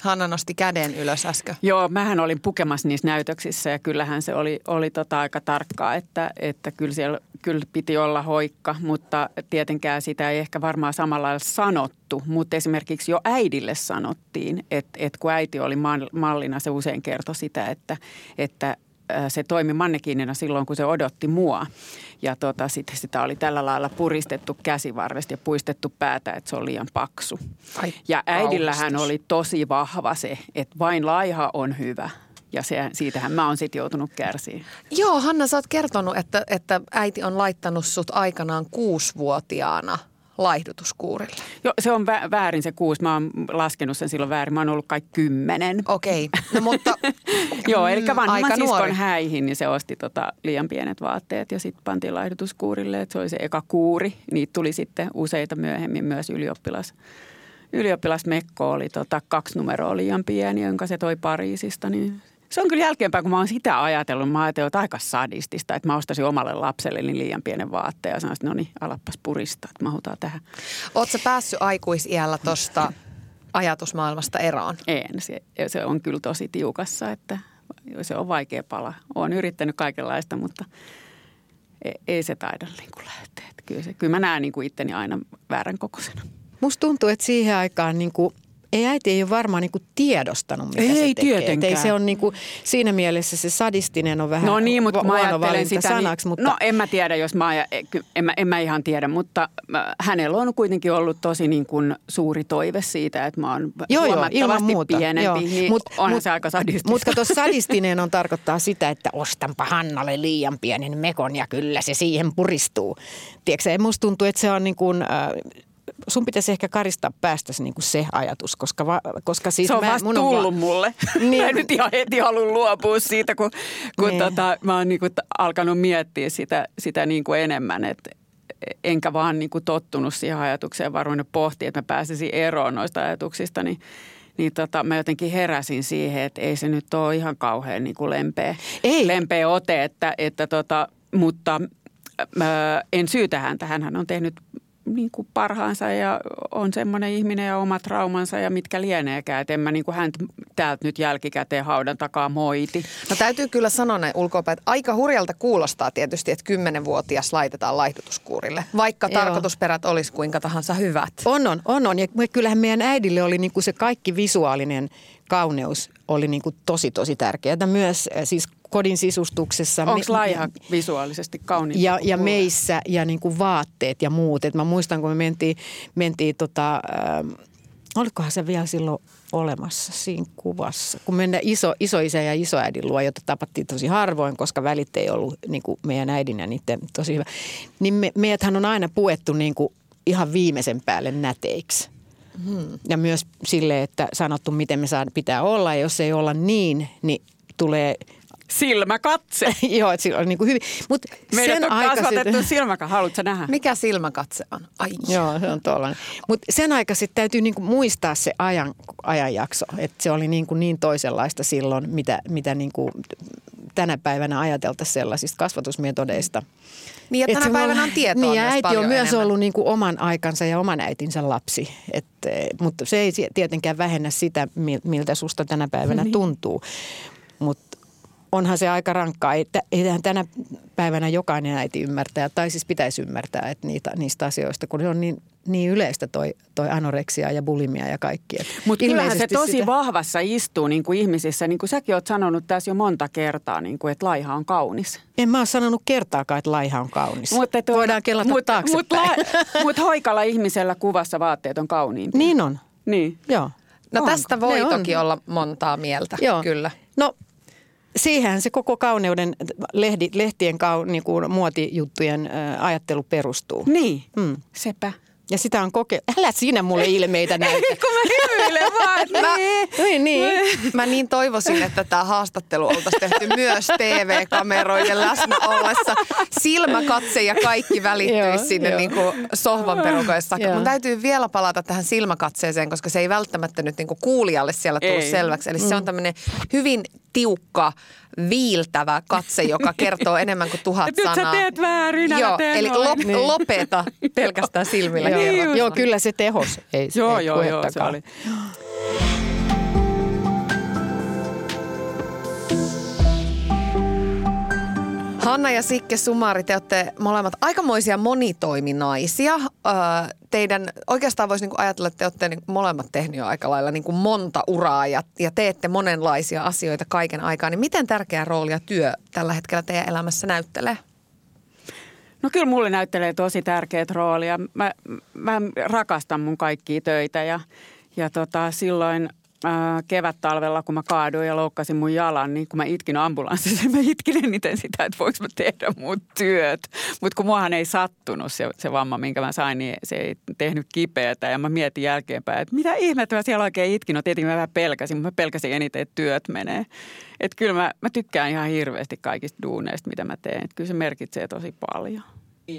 Hanna nosti käden ylös äsken. Joo, mähän olin pukemassa niissä näytöksissä ja kyllähän se oli, oli tota aika tarkkaa, että, että kyllä siellä kyllä piti olla hoikka, mutta tietenkään sitä ei ehkä varmaan samalla lailla sanottu. Mutta esimerkiksi jo äidille sanottiin, että, että kun äiti oli mal- mallina, se usein kertoi sitä, että, että se toimi mannekiinina silloin, kun se odotti mua. Ja tota, sitten sitä oli tällä lailla puristettu käsivarresta ja puistettu päätä, että se on liian paksu. Ai, ja äidillähän kauhistus. oli tosi vahva se, että vain laiha on hyvä. Ja se, siitähän mä oon sitten joutunut kärsiä. Joo, Hanna, sä oot kertonut, että, että äiti on laittanut sut aikanaan kuusivuotiaana laihdutuskuurille. Joo, se on vä- väärin se kuusi. Mä oon laskenut sen silloin väärin. Mä oon ollut kai kymmenen. Okei, no mutta... Joo, eli vanhemman aika siskon nuori. häihin, niin se osti tota liian pienet vaatteet ja sitten pantiin laihdutuskuurille. Et se oli se eka kuuri. Niitä tuli sitten useita myöhemmin myös ylioppilas. Ylioppilasmekko oli tota, kaksi numeroa liian pieni, jonka se toi Pariisista. Niin se on kyllä jälkeenpäin, kun mä oon sitä ajatellut, mä ajattelin, että aika sadistista, että mä ostaisin omalle lapselle niin liian pienen vaatteen ja sanoisin, että no niin, alapas puristaa, että mahutaan tähän. Sä päässyt aikuisiällä tosta ajatusmaailmasta eroon? En, se, se on kyllä tosi tiukassa, että se on vaikea pala. Olen yrittänyt kaikenlaista, mutta ei, ei se taida niin kuin lähteä. Että Kyllä, se, kyllä mä näen niin kuin itteni aina väärän kokoisena. Musta tuntuu, että siihen aikaan niin kuin, ei äiti ei ole varmaan niin kuin tiedostanut, mitä Ei se tekee. Et tietenkään. Ei se on niin kuin, siinä mielessä se sadistinen on vähän No niin, mutta kun mä ajattelen sitä, sanaksi, niin, mutta no en mä tiedä, jos mä, aja, ky- en, mä, en mä ihan tiedä, mutta mä, hänellä on kuitenkin ollut tosi niin kuin suuri toive siitä, että mä oon Joo, joo, huomattavasti ilman muuta. pienempi, Joo. niin Mut- onhan mut- se aika sadistista. Mutta kato, sadistinen on tarkoittaa sitä, että ostanpa Hannalle liian pienen mekon ja kyllä se siihen puristuu. Tiedätkö, musta tuntuu, että se on niin kuin, äh, sun pitäisi ehkä karistaa päästäsi niin kuin se ajatus, koska, va, koska siis se on mä, vasta mun on tullut va- mulle. Niin. Mä en nyt ihan heti halua luopua siitä, kun, kun Niin. tota, mä oon niinku t- alkanut miettiä sitä, sitä niinku enemmän. Et enkä vaan niinku tottunut siihen ajatukseen, vaan ruvennut pohtia, että mä pääsisin eroon noista ajatuksista. Niin, niin tota, mä jotenkin heräsin siihen, että ei se nyt ole ihan kauhean niinku lempeä, Ei. lempeä ote. Että, että tota, mutta mä en syytä häntä. Hänhän on tehnyt niin kuin parhaansa ja on semmoinen ihminen ja omat traumansa ja mitkä lieneekään. Että en mä niin kuin häntä täältä nyt jälkikäteen haudan takaa moiti. No täytyy kyllä sanoa näin ulkoapäin, että aika hurjalta kuulostaa tietysti, että kymmenenvuotias laitetaan laihdutuskuurille, vaikka Joo. tarkoitusperät olisi kuinka tahansa hyvät. On, on, on, on. Ja kyllähän meidän äidille oli niin kuin se kaikki visuaalinen kauneus oli niin kuin tosi, tosi tärkeää. Myös äh, siis kodin sisustuksessa. Onko laiha visuaalisesti kauniin? ja, ja meissä ja niin kuin vaatteet ja muut. Et mä muistan, kun me mentiin, mentiin tota, ähm, olikohan se vielä silloin olemassa siinä kuvassa. Kun mennään iso, isoisä ja isoäidin luo, jota tapattiin tosi harvoin, koska välit ei ollut niin kuin meidän äidin ja niiden tosi hyvä. Niin me, meidäthän on aina puettu niin kuin ihan viimeisen päälle näteiksi. Hmm. Ja myös sille, että sanottu, miten me saa, pitää olla. Ja jos ei olla niin, niin tulee Silmäkatse. Joo, että sillä on niin kuin hyvin. Mutta Meidät sen on kasvatettu silmäkatse. Haluatko nähdä? Mikä silmäkatse on? Ai. Joo, se on tuollainen. Mutta sen aikaisin täytyy niinku muistaa se ajan, ajanjakso, että se oli niinku niin toisenlaista silloin, mitä, mitä niinku tänä päivänä ajateltaisiin sellaisista kasvatusmetodeista. Niin, ja tänä päivänä on tietoa Niin, ja myös äiti on myös enemmän. ollut niinku oman aikansa ja oman äitinsä lapsi. Et, eh, mutta se ei tietenkään vähennä sitä, mi- miltä susta tänä päivänä Niin. tuntuu. Mutta onhan se aika rankkaa. Ei, eihän tänä päivänä jokainen äiti ymmärtää, tai siis pitäisi ymmärtää että niitä, niistä asioista, kun se on niin, niin yleistä toi, toi anoreksia ja bulimia ja kaikki. Mutta kyllähän se tosi sitä... vahvassa istuu niin kuin ihmisissä, niin kuin säkin oot sanonut tässä jo monta kertaa, niin kuin, että laiha on kaunis. En mä ole sanonut kertaakaan, että laiha on kaunis. Mutta tuo, Voidaan kelata mut, taaksepäin. Mutta mut hoikalla ihmisellä kuvassa vaatteet on kauniimpia. Niin on. Niin. Joo. No on. tästä voi ne toki on. olla montaa mieltä, Joo. kyllä. No siihen se koko kauneuden lehdi, lehtien kau, niin kuin muotijuttujen ajattelu perustuu. Niin, mm. sepä. Ja sitä on koke... Älä sinä mulle ilmeitä näitä. Ei, kun mä hymyilen vaan. mä, niin, niin. mä niin toivoisin, että tämä haastattelu oltaisiin tehty myös TV-kamerojen läsnä ollessa. Silmäkatse ja kaikki välittyisi sinne jo. niin kuin sohvan perukoissa. Mun täytyy vielä palata tähän silmäkatseeseen, koska se ei välttämättä nyt niin kuin kuulijalle siellä tullut ei. selväksi. Eli mm. se on mm. tämmöinen hyvin tiukka viiltävä katse, joka kertoo enemmän kuin tuhat Nyt sanaa. Nyt sä teet väärin, Joo, eli lop, niin. lopeta pelkästään silmillä. Niin joo, kyllä se tehos. Ei, joo, ei joo, joo, se oli. Hanna ja Sikke Sumari, te olette molemmat aikamoisia monitoiminaisia. Teidän, oikeastaan voisi niinku ajatella, että te olette niinku molemmat tehneet jo aika lailla niinku monta uraa ja, ja teette monenlaisia asioita kaiken aikaa. Niin miten tärkeä roolia työ tällä hetkellä teidän elämässä näyttelee? No kyllä mulle näyttelee tosi tärkeät roolia. Mä, mä rakastan mun kaikkia töitä ja, ja tota, silloin kevät-talvella, kun mä kaaduin ja loukkasin mun jalan, niin kun mä itkin ambulanssissa, mä itkin eniten sitä, että voiko mä tehdä mun työt. Mutta kun muahan ei sattunut se, se vamma, minkä mä sain, niin se ei tehnyt kipeätä. Ja mä mietin jälkeenpäin, että mitä ihmettä mä siellä oikein itkin. No tietenkin mä vähän pelkäsin, mutta mä pelkäsin eniten, että työt menee. Että kyllä mä, mä tykkään ihan hirveästi kaikista duuneista, mitä mä teen. Että kyllä se merkitsee tosi paljon.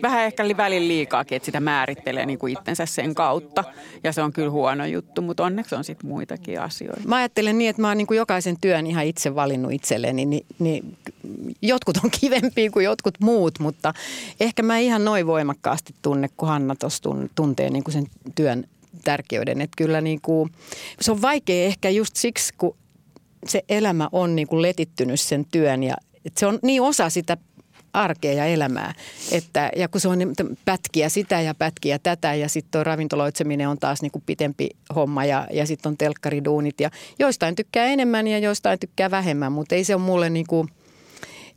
Vähän ehkä välillä liikaakin, että sitä määrittelee niin kuin itsensä sen kautta. Ja se on kyllä huono juttu, mutta onneksi on sitten muitakin asioita. Mä ajattelen niin, että mä oon niin kuin jokaisen työn ihan itse valinnut itselleni. Niin, niin jotkut on kivempiä kuin jotkut muut, mutta ehkä mä ihan noin voimakkaasti tunne, kun Hanna tuossa tuntee niin kuin sen työn tärkeyden. Että kyllä niin kuin, se on vaikea ehkä just siksi, kun se elämä on niin kuin letittynyt sen työn ja se on niin osa sitä arkea ja elämää. Että, ja kun se on pätkiä sitä ja pätkiä tätä ja sitten tuo ravintoloitseminen on taas niin kuin pitempi homma ja, ja sitten on telkkariduunit ja joistain tykkää enemmän ja joistain tykkää vähemmän, mutta ei se ole mulle niin kuin,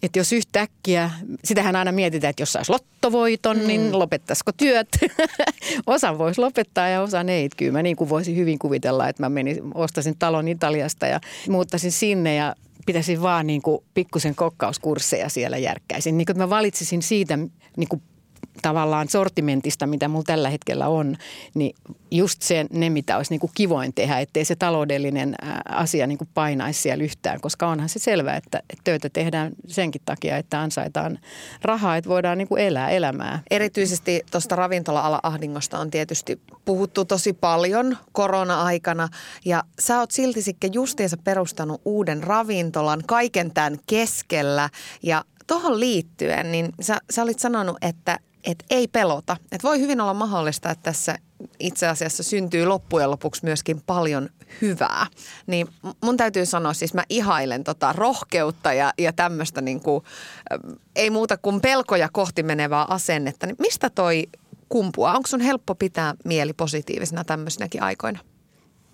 että jos yhtäkkiä, sitähän aina mietitään, että jos saisi lottovoiton, mm. niin lopettaisiko työt? osa voisi lopettaa ja osa ei. Kyllä mä niin kuin voisin hyvin kuvitella, että mä menin, ostaisin talon Italiasta ja muuttaisin sinne ja pitäisi vaan niin kuin pikkusen kokkauskursseja siellä järkkäisin. Niin kuin mä valitsisin siitä niin kuin tavallaan sortimentista, mitä mulla tällä hetkellä on, niin just se, ne, mitä olisi niin kuin kivoin tehdä, ettei se taloudellinen asia niin kuin painaisi siellä yhtään, koska onhan se selvää, että, töitä tehdään senkin takia, että ansaitaan rahaa, että voidaan niin kuin elää elämää. Erityisesti tuosta ravintola-ala-ahdingosta on tietysti puhuttu tosi paljon korona-aikana ja sä oot silti sitten justiinsa perustanut uuden ravintolan kaiken tämän keskellä ja tuohon liittyen, niin sä, sä olit sanonut, että että ei pelota. Että voi hyvin olla mahdollista, että tässä itse asiassa syntyy loppujen lopuksi myöskin paljon hyvää. Niin mun täytyy sanoa, siis mä ihailen tota rohkeutta ja, ja tämmöistä niin kuin, ei muuta kuin pelkoja kohti menevää asennetta. Niin mistä toi kumpuaa? Onko sun helppo pitää mieli positiivisena tämmöisinäkin aikoina?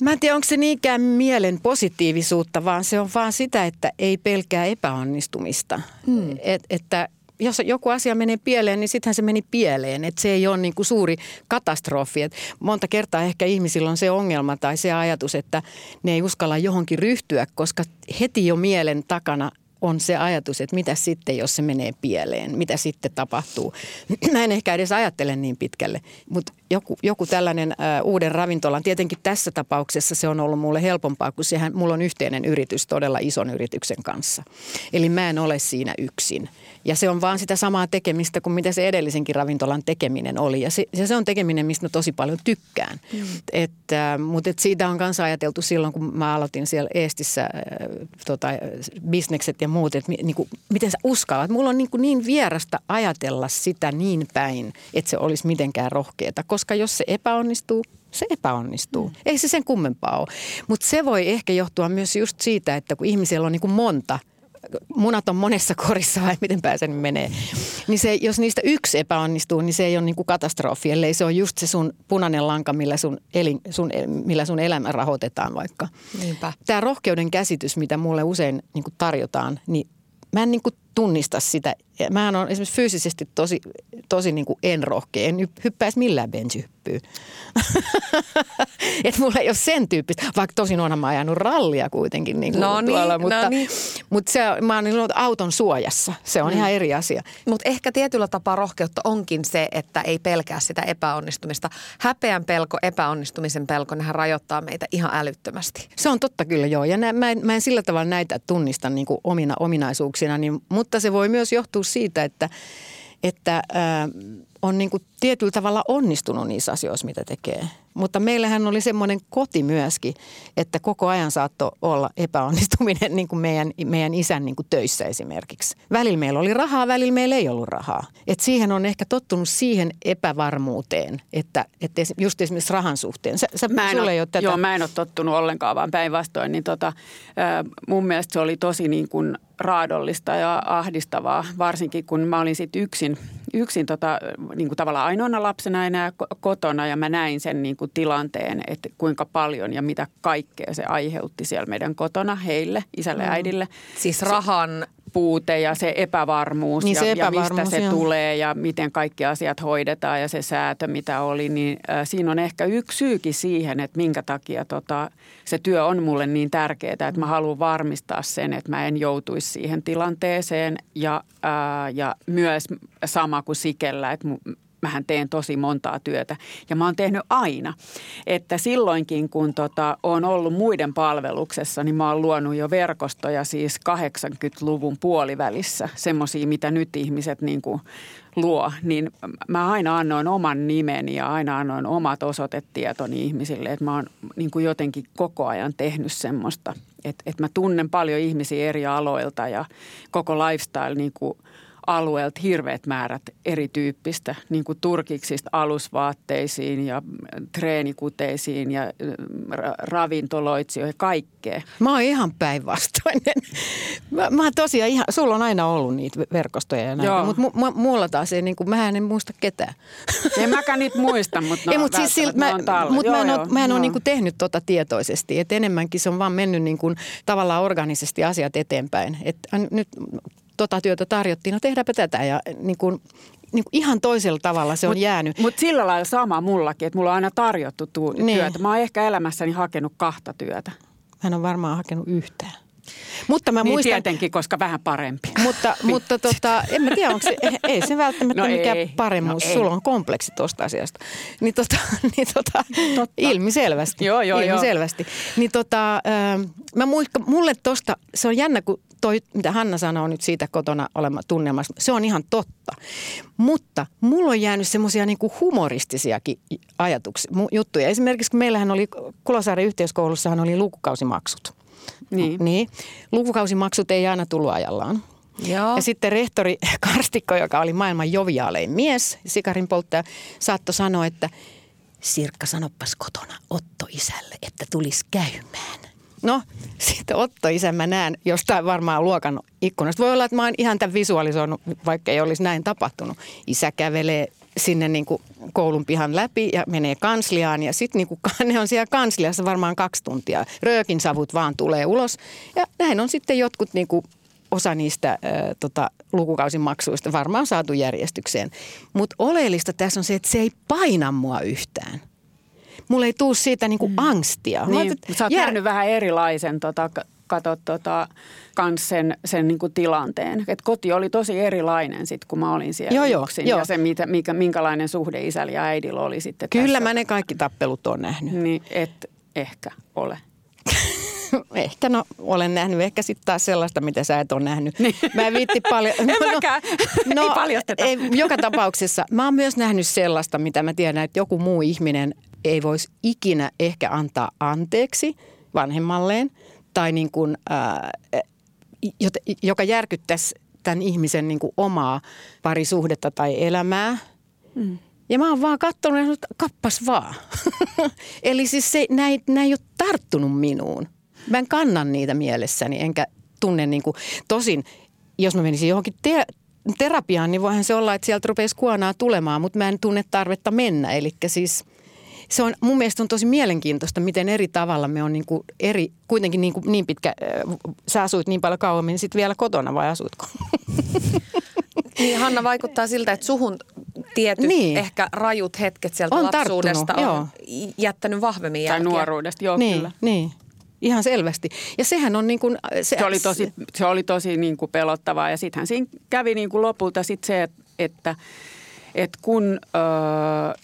Mä en tiedä, onko se niinkään mielen positiivisuutta, vaan se on vaan sitä, että ei pelkää epäonnistumista. Hmm. Et, että jos joku asia menee pieleen, niin sittenhän se meni pieleen. Että se ei ole niin kuin suuri katastrofi. Et monta kertaa ehkä ihmisillä on se ongelma tai se ajatus, että ne ei uskalla johonkin ryhtyä, koska heti jo mielen takana on se ajatus, että mitä sitten, jos se menee pieleen, mitä sitten tapahtuu. Mä en ehkä edes ajattele niin pitkälle, mutta joku, joku tällainen ä, uuden ravintolan, tietenkin tässä tapauksessa se on ollut mulle helpompaa, kun sehän, mulla on yhteinen yritys todella ison yrityksen kanssa. Eli mä en ole siinä yksin. Ja se on vaan sitä samaa tekemistä kuin mitä se edellisenkin ravintolan tekeminen oli. Ja se, ja se on tekeminen, mistä mä tosi paljon tykkään. Mm. Et, äh, mutta et siitä on kanssa ajateltu silloin, kun mä aloitin siellä Eestissä äh, tota, bisnekset ja muut, että niin kuin, miten sä uskallat. Mulla on niin, kuin niin vierasta ajatella sitä niin päin, että se olisi mitenkään rohkeeta. Koska jos se epäonnistuu, se epäonnistuu. Mm. Ei se sen kummempaa ole. Mutta se voi ehkä johtua myös just siitä, että kun ihmisellä on niin kuin monta – munat on monessa korissa vai miten pääsen menee. Niin se, jos niistä yksi epäonnistuu, niin se ei ole niin kuin katastrofi, ellei se on just se sun punainen lanka, millä sun, elin, sun, millä sun elämä rahoitetaan vaikka. Niinpä. Tämä rohkeuden käsitys, mitä mulle usein niin kuin tarjotaan, niin mä en niin kuin tunnista sitä. Mä on esimerkiksi fyysisesti tosi, tosi niin kuin en rohkea. En hyppäisi millään benchihyppyyn. että mulla ei ole sen tyyppistä, vaikka tosin onhan mä ajanut rallia kuitenkin niin kuin No niin, tuolla, no mutta, niin. mutta se, mä oon niin auton suojassa. Se on mm. ihan eri asia. Mutta ehkä tietyllä tapaa rohkeutta onkin se, että ei pelkää sitä epäonnistumista. Häpeän pelko, epäonnistumisen pelko, nehän rajoittaa meitä ihan älyttömästi. Se on totta kyllä joo. Ja nä, mä, en, mä en sillä tavalla näitä tunnista niin kuin omina ominaisuuksina, niin, mutta se voi myös johtua siitä, että, että ää, on niin kuin tietyllä tavalla onnistunut niissä asioissa, mitä tekee. Mutta meillähän oli semmoinen koti myöskin, että koko ajan saattoi olla epäonnistuminen niin kuin meidän, meidän isän niin kuin töissä esimerkiksi. Välillä meillä oli rahaa, välillä meillä ei ollut rahaa. Et siihen on ehkä tottunut siihen epävarmuuteen, että, että just esimerkiksi rahan suhteen. Sä, sä, Mä en, ole, ole tätä. joo, mä en ole tottunut ollenkaan, vaan päinvastoin. Niin tota, mun mielestä se oli tosi niin kuin raadollista ja ahdistavaa, varsinkin kun mä olin sitten yksin, yksin tota, niin kuin tavallaan ainoana lapsena enää kotona ja mä näin sen niin kuin tilanteen, että kuinka paljon ja mitä kaikkea se aiheutti siellä meidän kotona heille, isälle ja äidille. Siis rahan puute ja se epävarmuus, Niin ja, se ja epävarmuus, mistä se joo. tulee ja miten kaikki asiat hoidetaan ja se säätö, mitä oli, niin äh, siinä on ehkä yksi syykin siihen, että minkä takia tota, se työ on mulle niin tärkeää, että mä haluan varmistaa sen, että mä en joutuisi siihen tilanteeseen ja, äh, ja myös sama kuin Sikellä, että mähän teen tosi montaa työtä ja mä oon tehnyt aina. Että silloinkin, kun tota, on ollut muiden palveluksessa, niin mä oon luonut jo verkostoja siis 80-luvun puolivälissä, semmoisia, mitä nyt ihmiset niin kuin luo, niin mä aina annoin oman nimeni ja aina annoin omat osoitetietoni ihmisille, että mä oon niin kuin jotenkin koko ajan tehnyt semmoista, että, että mä tunnen paljon ihmisiä eri aloilta ja koko lifestyle niin kuin alueelta hirveät määrät erityyppistä, niin kuin turkiksista alusvaatteisiin ja treenikuteisiin ja ra- ravintoloitsijoihin, kaikkea. Mä oon ihan päinvastoinen. Mä, mä oon tosiaan ihan, sulla on aina ollut niitä verkostoja ja näitä, Joo. mutta mu, mu, mulla taas ei, niin kuin, mä en muista ketään. En mäkään niitä muista, mutta ei, mutta siis sillä, mä, mut mä en, Joo, oo, mä en joo. ole niinku tehnyt tota tietoisesti. Et enemmänkin se on vaan mennyt niinku tavallaan organisesti asiat eteenpäin. Et nyt tota työtä tarjottiin, no tehdäänpä tätä. Ja niinku, niinku ihan toisella tavalla se on Mut- jäänyt. Mutta sillä lailla sama mullakin, että mulla on aina tarjottu tu- Niin. työtä. Mä oon ehkä elämässäni hakenut kahta työtä. Mä en ole varmaan hakenut yhtään. Mutta mä Niin muistan, tietenkin, koska vähän parempi. Mutta, mutta tota, en mä tiedä, onko se, ei se välttämättä No mikään ei. paremmuus. No ei. Sulla on kompleksi tuosta asiasta. Niin tota, niin tota Totta. ilmiselvästi. Joo, joo, joo. ilmiselvästi. Niin tota, ähm, mä muistan, mulle tosta, se on jännä, kun toi, mitä Hanna sanoo nyt siitä kotona olema tunnelmasta, se on ihan totta. Mutta mulla on jäänyt semmoisia niinku humoristisiakin ajatuksia, juttuja. Esimerkiksi kun meillähän oli, Kulosaaren yhteiskoulussahan oli lukukausimaksut. Niin. niin. Lukukausimaksut ei aina tullut ajallaan. Joo. Ja sitten rehtori Karstikko, joka oli maailman joviaalein mies, sikarin polttaja, saattoi sanoa, että Sirkka sanoppas kotona Otto isälle, että tulisi käymään. No, sitten Otto isä mä näen jostain varmaan luokan ikkunasta. Voi olla, että mä oon ihan tämän visualisoinut, vaikka ei olisi näin tapahtunut. Isä kävelee sinne niin kuin koulun pihan läpi ja menee kansliaan ja sitten niin kuin, ne on siellä kansliassa varmaan kaksi tuntia. Röökin savut vaan tulee ulos ja näin on sitten jotkut niin kuin osa niistä äh, tota, lukukausimaksuista varmaan saatu järjestykseen. Mutta oleellista tässä on se, että se ei paina mua yhtään. Mulla ei tuu siitä niinku angstia. Mä Niin, ajattelin, että sä oot jär- nähnyt vähän erilaisen tota, kato, tota, kans sen, sen niin kuin tilanteen. Et koti oli tosi erilainen sit, kun mä olin siellä Joo, yksin. joo. Ja se, mitä, mikä, minkälainen suhde isällä ja äidillä oli sitten Kyllä tässä. mä ne kaikki tappelut on nähnyt. Niin et ehkä ole. Ehkä no, olen nähnyt ehkä sitten taas sellaista, mitä sä et ole nähnyt. Mä en viitti paljon. En mäkään. Ei paljasteta. Ei, joka tapauksessa mä oon myös nähnyt sellaista, mitä mä tiedän, että joku muu ihminen ei voisi ikinä ehkä antaa anteeksi vanhemmalleen. Tai niin kuin, ää, joka järkyttäisi tämän ihmisen niin kuin omaa parisuhdetta tai elämää. Mm. Ja mä oon vaan katsonut ja sanonut, että kappas vaan. Eli siis se, nämä, ei, nämä ei ole tarttunut minuun. Mä en kannan niitä mielessäni, enkä tunne niin kuin, tosin jos mä menisin johonkin te- terapiaan, niin voihan se olla, että sieltä rupeaisi kuonaa tulemaan, mutta mä en tunne tarvetta mennä. Eli siis se on, mun mielestä on tosi mielenkiintoista, miten eri tavalla me on niin kuin eri, kuitenkin niin, kuin niin pitkä, äh, sä asuit niin paljon kauemmin, niin sitten vielä kotona vai asuitko? Niin Hanna vaikuttaa siltä, että suhun tietyt Niin. ehkä rajut hetket sieltä On lapsuudesta on jättänyt vahvemmin Tai jälkiä. nuoruudesta, joo niin, kyllä. niin. Ihan selvästi. Ja sehän on niin kuin... Se, Se oli tosi, se oli tosi niin kuin pelottavaa ja sittenhän siinä kävi niin kuin lopulta sit se, että, että, että kun ö,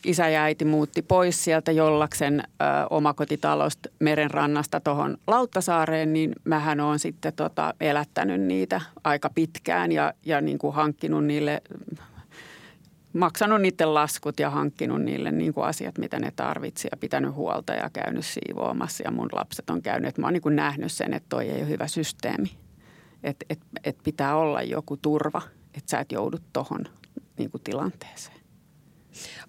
isä ja äiti muutti pois sieltä Jollaksen ö, omakotitalosta merenrannasta tuohon Lauttasaareen, niin mähän olen sitten tota, elättänyt niitä aika pitkään ja, ja niin kuin hankkinut niille maksanut niiden laskut ja hankkinut niille niin kuin asiat, mitä ne tarvitsi ja pitänyt huolta ja käynyt siivoamassa ja mun lapset on käynyt. Mä oon niin kuin nähnyt sen, että toi ei ole hyvä systeemi. Että et, et pitää olla joku turva, että sä et joudu tohon niin kuin tilanteeseen.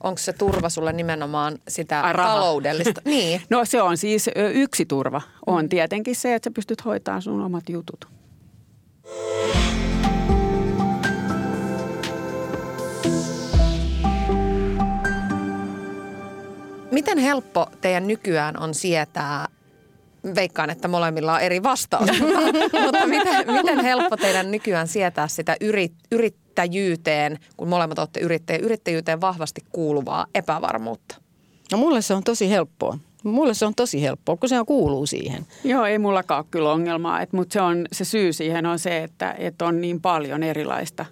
Onko se turva sulle nimenomaan sitä Ai, raha. taloudellista? niin. No se on siis yksi turva. On tietenkin se, että sä pystyt hoitamaan sun omat jutut. Miten helppo teidän nykyään on sietää, veikkaan, että molemmilla on eri vastaus, mutta, miten, miten helppo teidän nykyään sietää sitä yrit, yrittäjyyteen, kun molemmat olette yrittäjiä, yrittäjyyteen vahvasti kuuluvaa epävarmuutta? No mulle se on tosi helppoa. Mulle se on tosi helppoa, kun se kuuluu siihen. Joo, ei mullakaan ole kyllä ongelmaa, et, mutta se, on, se syy siihen on se, että, että on niin paljon erilaista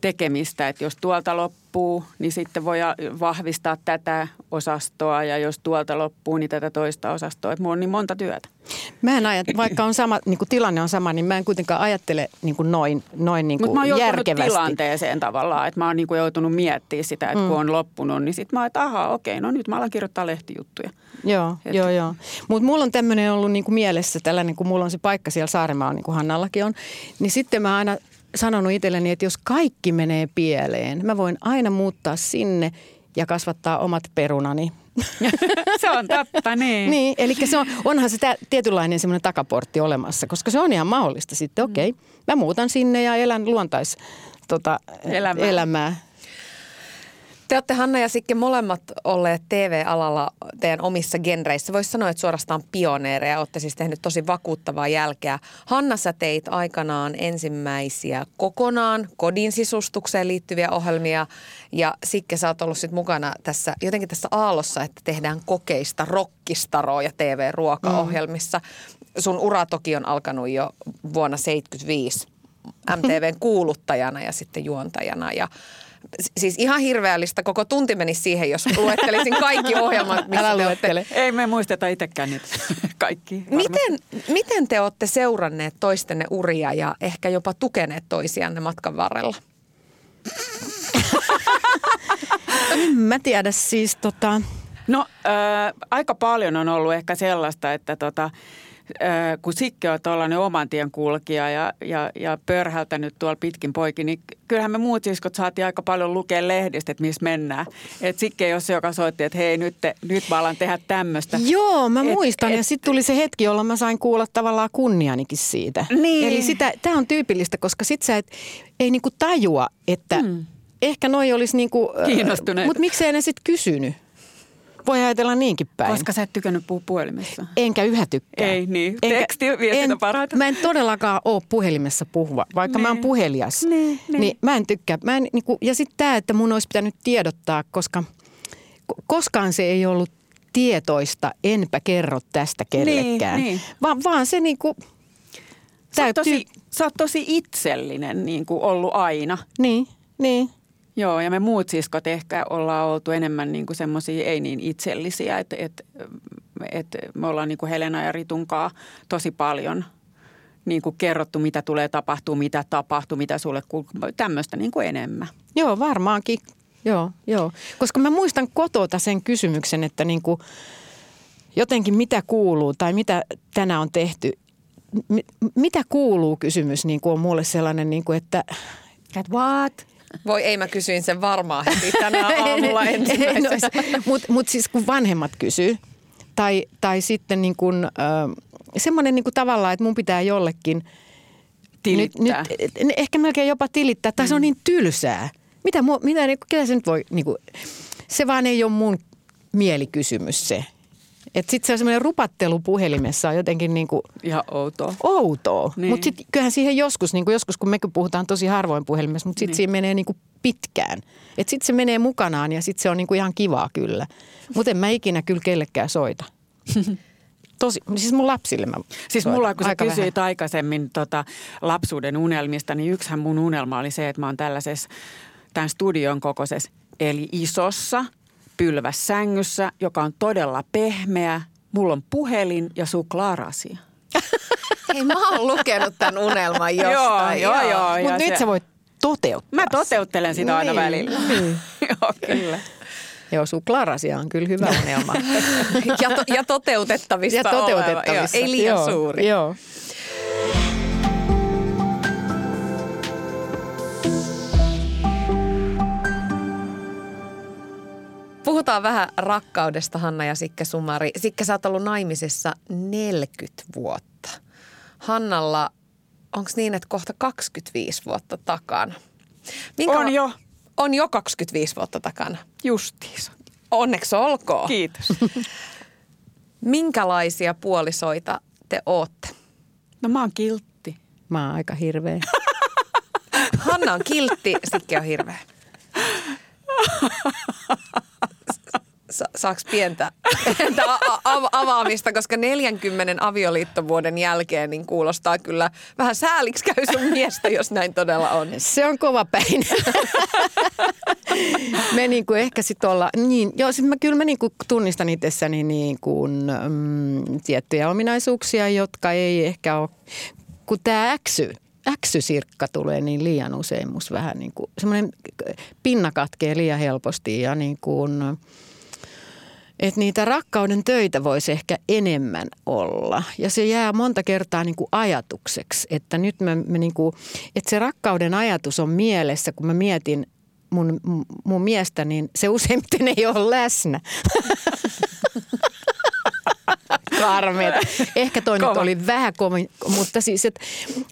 tekemistä, että jos tuolta loppuu, niin sitten voi vahvistaa tätä osastoa ja jos tuolta loppuu, niin tätä toista osastoa. Että mulla on niin monta työtä. Mä en ajat, vaikka on sama, niin kuin tilanne on sama, niin mä en kuitenkaan ajattele niin kuin noin, noin niin kuin mä oon järkevästi. tilanteeseen tavallaan, että mä oon niin kuin joutunut miettimään sitä, että mm. kun on loppunut, niin sitten mä oon, että ahaa, okei, no nyt mä alan kirjoittaa lehtijuttuja. Joo, Et- joo, joo. Mutta mulla on tämmöinen ollut niinku mielessä tällainen, kun mulla on se paikka siellä Saaremaa, niin kuin Hannallakin on, niin sitten mä aina sanonut itselleni, että jos kaikki menee pieleen, mä voin aina muuttaa sinne ja kasvattaa omat perunani. se on totta, niin. Niin, eli se on, onhan se tä, tietynlainen semmoinen takaportti olemassa, koska se on ihan mahdollista sitten. Okei, okay, mä muutan sinne ja elän luontais tota, Elämää. elämää. Te olette Hanna ja Sikke molemmat olleet TV-alalla teidän omissa genreissä. Voisi sanoa, että suorastaan pioneereja. Olette siis tehnyt tosi vakuuttavaa jälkeä. Hanna, sä teit aikanaan ensimmäisiä kokonaan kodin sisustukseen liittyviä ohjelmia. Ja Sikke, sä oot ollut sit mukana tässä, jotenkin tässä aallossa, että tehdään kokeista rokkistaroja TV-ruokaohjelmissa. Sun ura toki on alkanut jo vuonna 1975 MTVn kuuluttajana ja sitten juontajana. Ja siis ihan hirveällistä. Koko tunti menisi siihen, jos luettelisin kaikki ohjelmat, missä Älä te olette. luettele. Ei me muisteta itsekään niitä kaikki. Miten, miten te olette seuranneet toistenne uria ja ehkä jopa tukeneet toisianne matkan varrella? En mä tiedä siis tota, No äh, aika paljon on ollut ehkä sellaista, että tota, äh, kun Sikke on tuollainen oman tien kulkija ja, ja, ja pörhältänyt tuolla pitkin poikin, niin kyllähän me muut siskot saatiin aika paljon lukea lehdistä, että missä mennään. Et Sikke ei ole se, joka soitti, että hei nyt, te, nyt mä alan tehdä tämmöistä. Joo, mä Et- muistan. et- ja sitten tuli se hetki, jolloin mä sain kuulla tavallaan kunnianikin siitä. Niin. Eli sitä, tämä on tyypillistä, koska sit sä et, ei niinku tajua, että mm. ehkä noi olisi niinku... Kiinnostuneita. Mutta miksei ne sitten kysynyt? Voi ajatella niinkin päin. Koska sä et tykännyt puhua puhelimessa. Enkä yhä tykkää. Ei niin. Teksti- viestintä en, parhaita. Mä en todellakaan ole puhelimessa puhua, vaikka mä oon Niin. puhelias. Niin, niin. niin mä en tykkää. Mä en, niinku, ja sitten tämä, että mun olisi pitänyt tiedottaa, koska ko- koskaan se ei ollut tietoista, enpä kerro tästä kellekään. niin. Vaan, vaan se niinku, Sä oot, täytyy... tosi, sä oot tosi itsellinen niin kuin ollut aina. Niin, niin. Joo, ja me muut siskot ehkä ollaan oltu enemmän niin kuin semmoisia ei niin itsellisiä, että et, et me ollaan niin kuin Helena ja Ritunkaa tosi paljon niin kuin kerrottu, mitä tulee tapahtuu, mitä tapahtuu, mitä sulle tämmöistä niin kuin enemmän. Joo, varmaankin. Joo, joo. Koska mä muistan kotota sen kysymyksen, että niinku, jotenkin mitä kuuluu tai mitä tänään on tehty. M- mitä kuuluu kysymys niin kuin on mulle sellainen, niin kuin, että That what? Voi ei, mä kysyin sen varmaan heti tänään aamulla ensimmäisenä. Mutta mut siis kun vanhemmat kysyy tai, tai sitten niin kuin, äh, semmoinen niin kuin tavallaan, että mun pitää jollekin Tilittää. Nyt, nyt, ehkä melkein jopa tilittää, tai mm. se on niin tylsää. Mitä, mu, mitä niin, ketä se nyt voi, niin kuin, se vaan ei ole mun mielikysymys se. Että sitten se on semmoinen rupattelu puhelimessa on jotenkin niin kuin Ihan outoa. outoa. Niin. Mutta sitten kyllähän siihen joskus, niin kuin joskus kun me puhutaan tosi harvoin puhelimessa, mutta sitten Niin. siinä menee niin kuin pitkään. Että sitten se menee mukanaan ja sitten se on niin kuin ihan kivaa kyllä. Mutta en mä ikinä kyllä kellekään soita. Tosi, siis mun lapsille mä Siis soitan. mulla, kun sä Aika kysyit vähän. aikaisemmin tota, lapsuuden unelmista, niin yksihän mun unelma oli se, että mä oon tällaisessa tämän studion kokoisessa, eli isossa pylvässängyssä, joka on todella pehmeä. Mulla on puhelin ja suklaarasia. Hei, mä oon lukenut tämän unelman jostain. joo, joo. Mutta ja nyt se- sä voit toteuttaa Mä sen. toteuttelen sitä aina Niin, välillä. niin. Joo, kyllä. Joo, suklaarasia on kyllä hyvä unelma. Ja, to, ja toteutettavissa ja toteutettavissa. oleva. Joo, ei liian joo, suuri. Joo. Puhutaan vähän rakkaudesta, Hanna ja Sikke Sumari. Sikke, sä oot ollut naimisissa 40 vuotta. Hannalla, onko niin, että kohta 25 vuotta takana? On jo. On jo 25 vuotta takana. Justiinsa. Onneksi olkoon. Kiitos. Minkälaisia puolisoita te ootte? No mä oon kiltti. Mä oon aika hirveä. Hanna on kiltti, Sikke on hirveä. Sa- saaks pientä, pientä a- a- avaamista, koska 40 avioliittovuoden jälkeen niin kuulostaa kyllä vähän sääliksi käy sun miestä, jos näin todella on. Se on kova päin. me niinku ehkä sitten olla, niin, joo, sit mä, kyllä mä niinku tunnistan itsessäni niin kuin, mm, tiettyjä ominaisuuksia, jotka ei ehkä ole, kun tämä äksy, äksysirkka tulee niin liian usein musta vähän niin kuin, semmoinen pinna katkee liian helposti ja niin kuin, että niitä rakkauden töitä voisi ehkä enemmän olla. Ja se jää monta kertaa niin kuin ajatukseksi, että nyt mä, mä niin kuin, että se rakkauden ajatus on mielessä, kun mä mietin mun, mun miestä, niin se useimmiten ei ole läsnä. Karmeeta. Ehkä toi nyt oli vähän kovin, mutta siis, että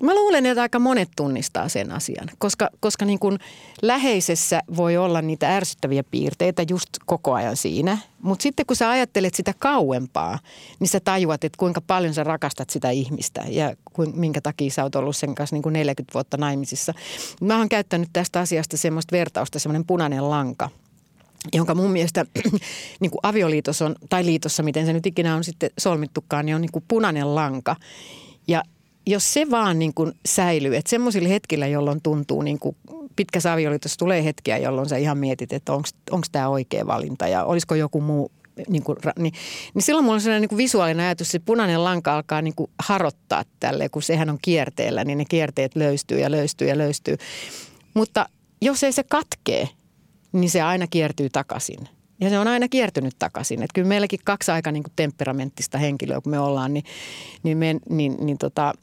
mä luulen, että aika monet tunnistaa sen asian, koska, koska niin kuin läheisessä voi olla niitä ärsyttäviä piirteitä just koko ajan siinä, mutta sitten kun sä ajattelet sitä kauempaa, niin sä tajuat, että kuinka paljon sä rakastat sitä ihmistä ja kuin, minkä takia sä oot ollut sen kanssa niin kuin 40 vuotta naimisissa. Mä oon käyttänyt tästä asiasta semmoista vertausta, semmoinen punainen lanka – jonka mun mielestä niin kuin avioliitos on, tai liitossa, miten se nyt ikinä on sitten solmittukaan, niin on niin kuin punainen lanka. Ja jos se vaan niin kuin säilyy, että semmoisilla hetkillä, jolloin tuntuu niin kuin pitkässä avioliitossa tulee hetkiä, jolloin sä ihan mietit, että onko tämä oikea valinta ja olisiko joku muu niin, kuin, niin, niin silloin mulla on sellainen niin kuin visuaalinen ajatus, että se punainen lanka alkaa niin kuin harottaa tälle, kun sehän on kierteellä, niin ne kierteet löystyy ja löystyy ja löystyy. Mutta jos ei se katkee, niin se aina kiertyy takaisin. Ja se on aina kiertynyt takaisin. Että kyllä meilläkin kaksi aika niin kuin temperamenttista henkilöä, kun me ollaan, niin, niin, me, niin, niin tota,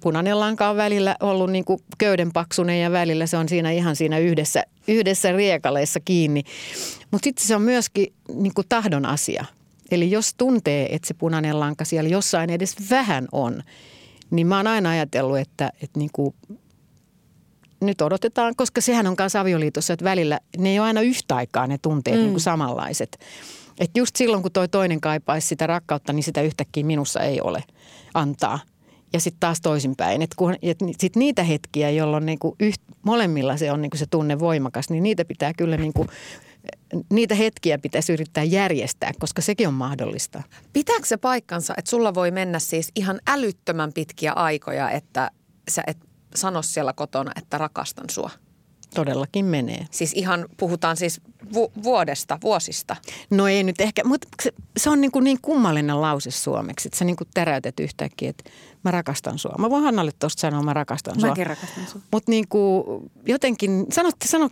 punainen lanka on välillä ollut niin kuin köydenpaksunen ja välillä se on siinä ihan siinä yhdessä, yhdessä riekaleissa kiinni. Mutta sitten se on myöskin niin kuin tahdon asia. Eli jos tuntee, että se punainen lanka siellä jossain edes vähän on, niin mä oon aina ajatellut, että, että niin kuin nyt odotetaan, koska sehän on kanssa avioliitossa, että välillä ne ei ole aina yhtä aikaa ne tunteet mm. niin kuin samanlaiset. Että just silloin, kun toi toinen kaipaisi sitä rakkautta, niin sitä yhtäkkiä minussa ei ole antaa. Ja sitten taas toisinpäin. Että et sit niitä hetkiä, jolloin niinku yht, molemmilla se on niinku se tunne voimakas, niin niitä pitää kyllä niinku, niitä hetkiä pitäisi yrittää järjestää, koska sekin on mahdollista. Pitääkö se paikkansa, että sulla voi mennä siis ihan älyttömän pitkiä aikoja, että sä et sano siellä kotona, että rakastan sua? Todellakin menee. Siis ihan, puhutaan siis vu- vuodesta, vuosista. No ei nyt ehkä, mutta se, se on niin, kuin niin kummallinen lause suomeksi, että sä niin kuin täräytät yhtäkkiä, että mä rakastan sua. Mä voin Hannalle tuosta sanoa, mä rakastan sua. Mäkin rakastan sua. Mutta niin kuin jotenkin,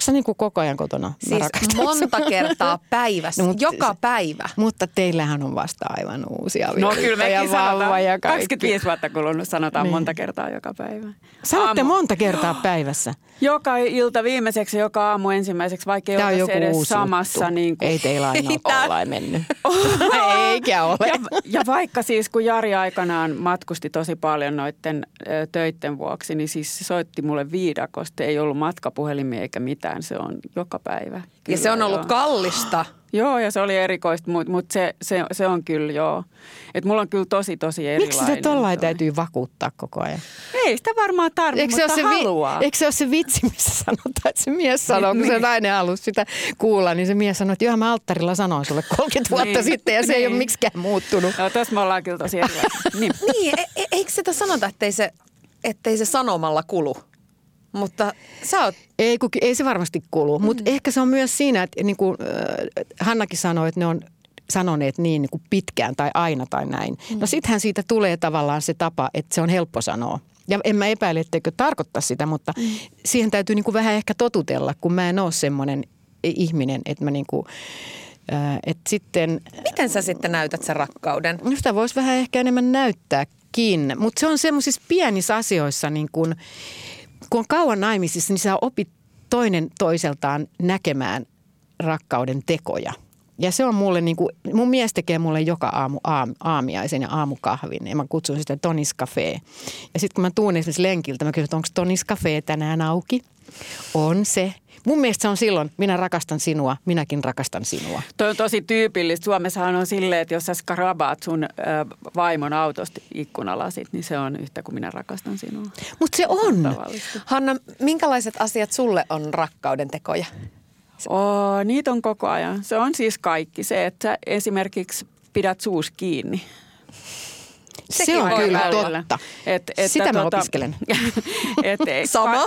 sä niin kuin koko ajan kotona? Mä Siis rakastan monta sua? kertaa päivässä, No, mut joka se- päivä. Mutta teillähän on vasta aivan uusia No kyllä mekin vauva sanotaan. ja kaikki. 25 vuotta kulunut sanotaan Niin. monta kertaa joka päivä. Sanotte Aamu- monta kertaa päivässä. Joka ilta viimeiseksi joka aamu ensimmäiseksi, vaikka ei ole joku edes uusi samassa. juttu. Niin kuin, Ei teillä aina ole mennyt. Eikä ole. ja, ja vaikka siis kun Jari aikanaan matkusti tosi paljon noiden ö, töitten vuoksi, niin siis se soitti mulle viidakosta. Ei ollut matkapuhelimia eikä mitään, se on joka päivä. Ja Kyllä, se on ollut joo. kallista. Joo, ja se oli erikoista, mutta mut se, se, se on kyllä joo. Että mulla on kyllä tosi, tosi erilainen. Miksi sitä tollain toi. täytyy vakuuttaa koko ajan? Ei sitä varmaan tarvitse, Eikö se, mutta ole se, vi- haluaa. eikö se ole se vitsi, missä sanotaan, että se mies sanoo, kun se nainen halusi sitä kuulla, niin se mies sanoi, että joo mä alttarilla sanoin sulle 30 vuotta Niin. sitten ja se ei ole Niin. miksikään muuttunut. Joo, tässä me ollaan kyllä tosi erilaisia. Niin. Niin, e- e- eikö sitä sanota, ettei se, ettei se sanomalla kulu? Mutta sä oot, Ei, kun, ei se varmasti kulu, mutta ehkä se on myös siinä, että niin kuin äh, Hannakin sanoi, että ne on sanoneet niin, niin kuin pitkään tai aina tai näin. No sittenhän siitä tulee tavallaan se tapa, että se on helppo sanoa. Ja en mä epäile, etteikö tarkoittaa sitä, mutta siihen täytyy niin kuin vähän ehkä totutella, kun mä en ole semmoinen ihminen, että mä niin kuin, äh, että sitten miten sä sitten näytät sen rakkauden? No sitä voisi vähän ehkä enemmän näyttääkin, mutta se on semmoisissa pienissä asioissa, niin kun, kun on kauan naimisissa, niin sä opit toinen toiseltaan näkemään rakkauden tekoja. Ja se on mulle, niin kuin, mun mies tekee mulle joka aamu aam, aamiaisen ja aamukahvin. Ja mä kutsun sitä Tonis Cafe. Ja sitten kun mä tuun esimerkiksi lenkiltä, mä kysyn, että onko Tonis Cafe tänään auki? On se. Mun mielestä se on silloin, minä rakastan sinua, minäkin rakastan sinua. Toi on tosi tyypillistä. Suomessahan on silleen, että jos sä skrabaat sun ö, vaimon autosta ikkunalasit, niin se on yhtä kuin minä rakastan sinua. Mutta se on. Hanna, minkälaiset asiat sulle on rakkauden tekoja? Oo, niitä on koko ajan. Se on siis kaikki. Se, että sä esimerkiksi pidät suus kiinni. Se Sekin on voi kyllä totta. Et, että Sitä mä tota- opiskelen. et, et, Sama.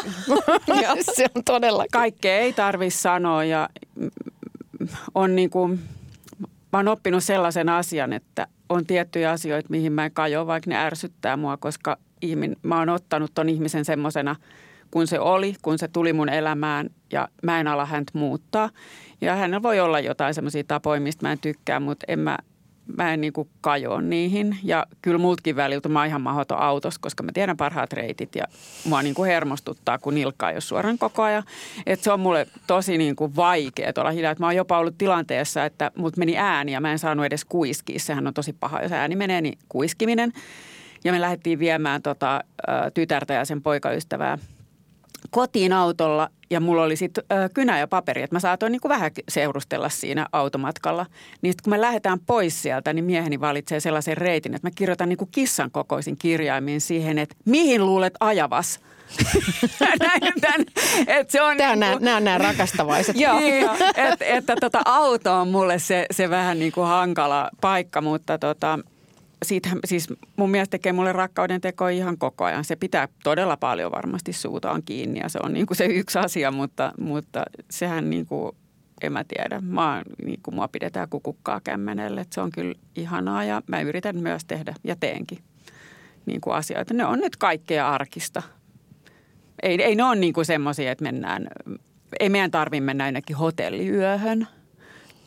se on todella. kaikkea ei tarvi sanoa ja on niin kuin, mä oon oppinut sellaisen asian, että on tiettyjä asioita, mihin mä en kajoa, vaikka ne ärsyttää mua, koska ihmin, mä oon ottanut ton ihmisen semmoisena, kun se oli, kun se tuli mun elämään ja mä en ala häntä muuttaa. Ja hänellä voi olla jotain semmoisia tapoja, mistä mä en tykkää, mutta en mä, mä en niinku kajoa niihin. Ja kyllä multakin väliltä mä oon ihan mahdoton autossa, koska mä tiedän parhaat reitit ja mua niinku hermostuttaa, kun nilkkaa jos suoraan koko ajan. Et se on mulle tosi niinku vaikea olla hiljaa. Et mä oon jopa ollut tilanteessa, että mut meni ääni ja mä en saanut edes kuiskia. Sehän on tosi paha, jos ääni menee, niin kuiskiminen. Ja me lähdettiin viemään tota, tytärtä ja sen poikaystävää kotiin autolla ja mulla oli sitten kynä ja paperi, että mä saatoin niin kuin vähän seurustella siinä automatkalla. Niin sit kun me lähdetään pois sieltä, niin mieheni valitsee sellaisen reitin, että mä kirjoitan niin kuin kissan kokoisin kirjaimin siihen, että mihin luulet ajavas? Näin, tämän, että se on Tämä on niin nämä, nämä rakastavaiset. Joo, niin, että, että tota, auto on mulle se, se vähän niin kuin hankala paikka, mutta tota, siitä, siis mun mielestä tekee mulle rakkauden teko ihan koko ajan. Se pitää todella paljon varmasti suutaan kiinni ja se on niin kuin se yksi asia, mutta, mutta sehän niin kuin, en mä tiedä. Mä oon, niin kuin mua pidetään kukukkaa kämmenelle, että se on kyllä ihanaa ja mä yritän myös tehdä ja teenkin niin kuin asioita. Ne on nyt kaikkea arkista. Ei, ei ne ole niin semmoisia, että mennään, ei meidän tarvitse mennä jonnekin hotelliyöhön.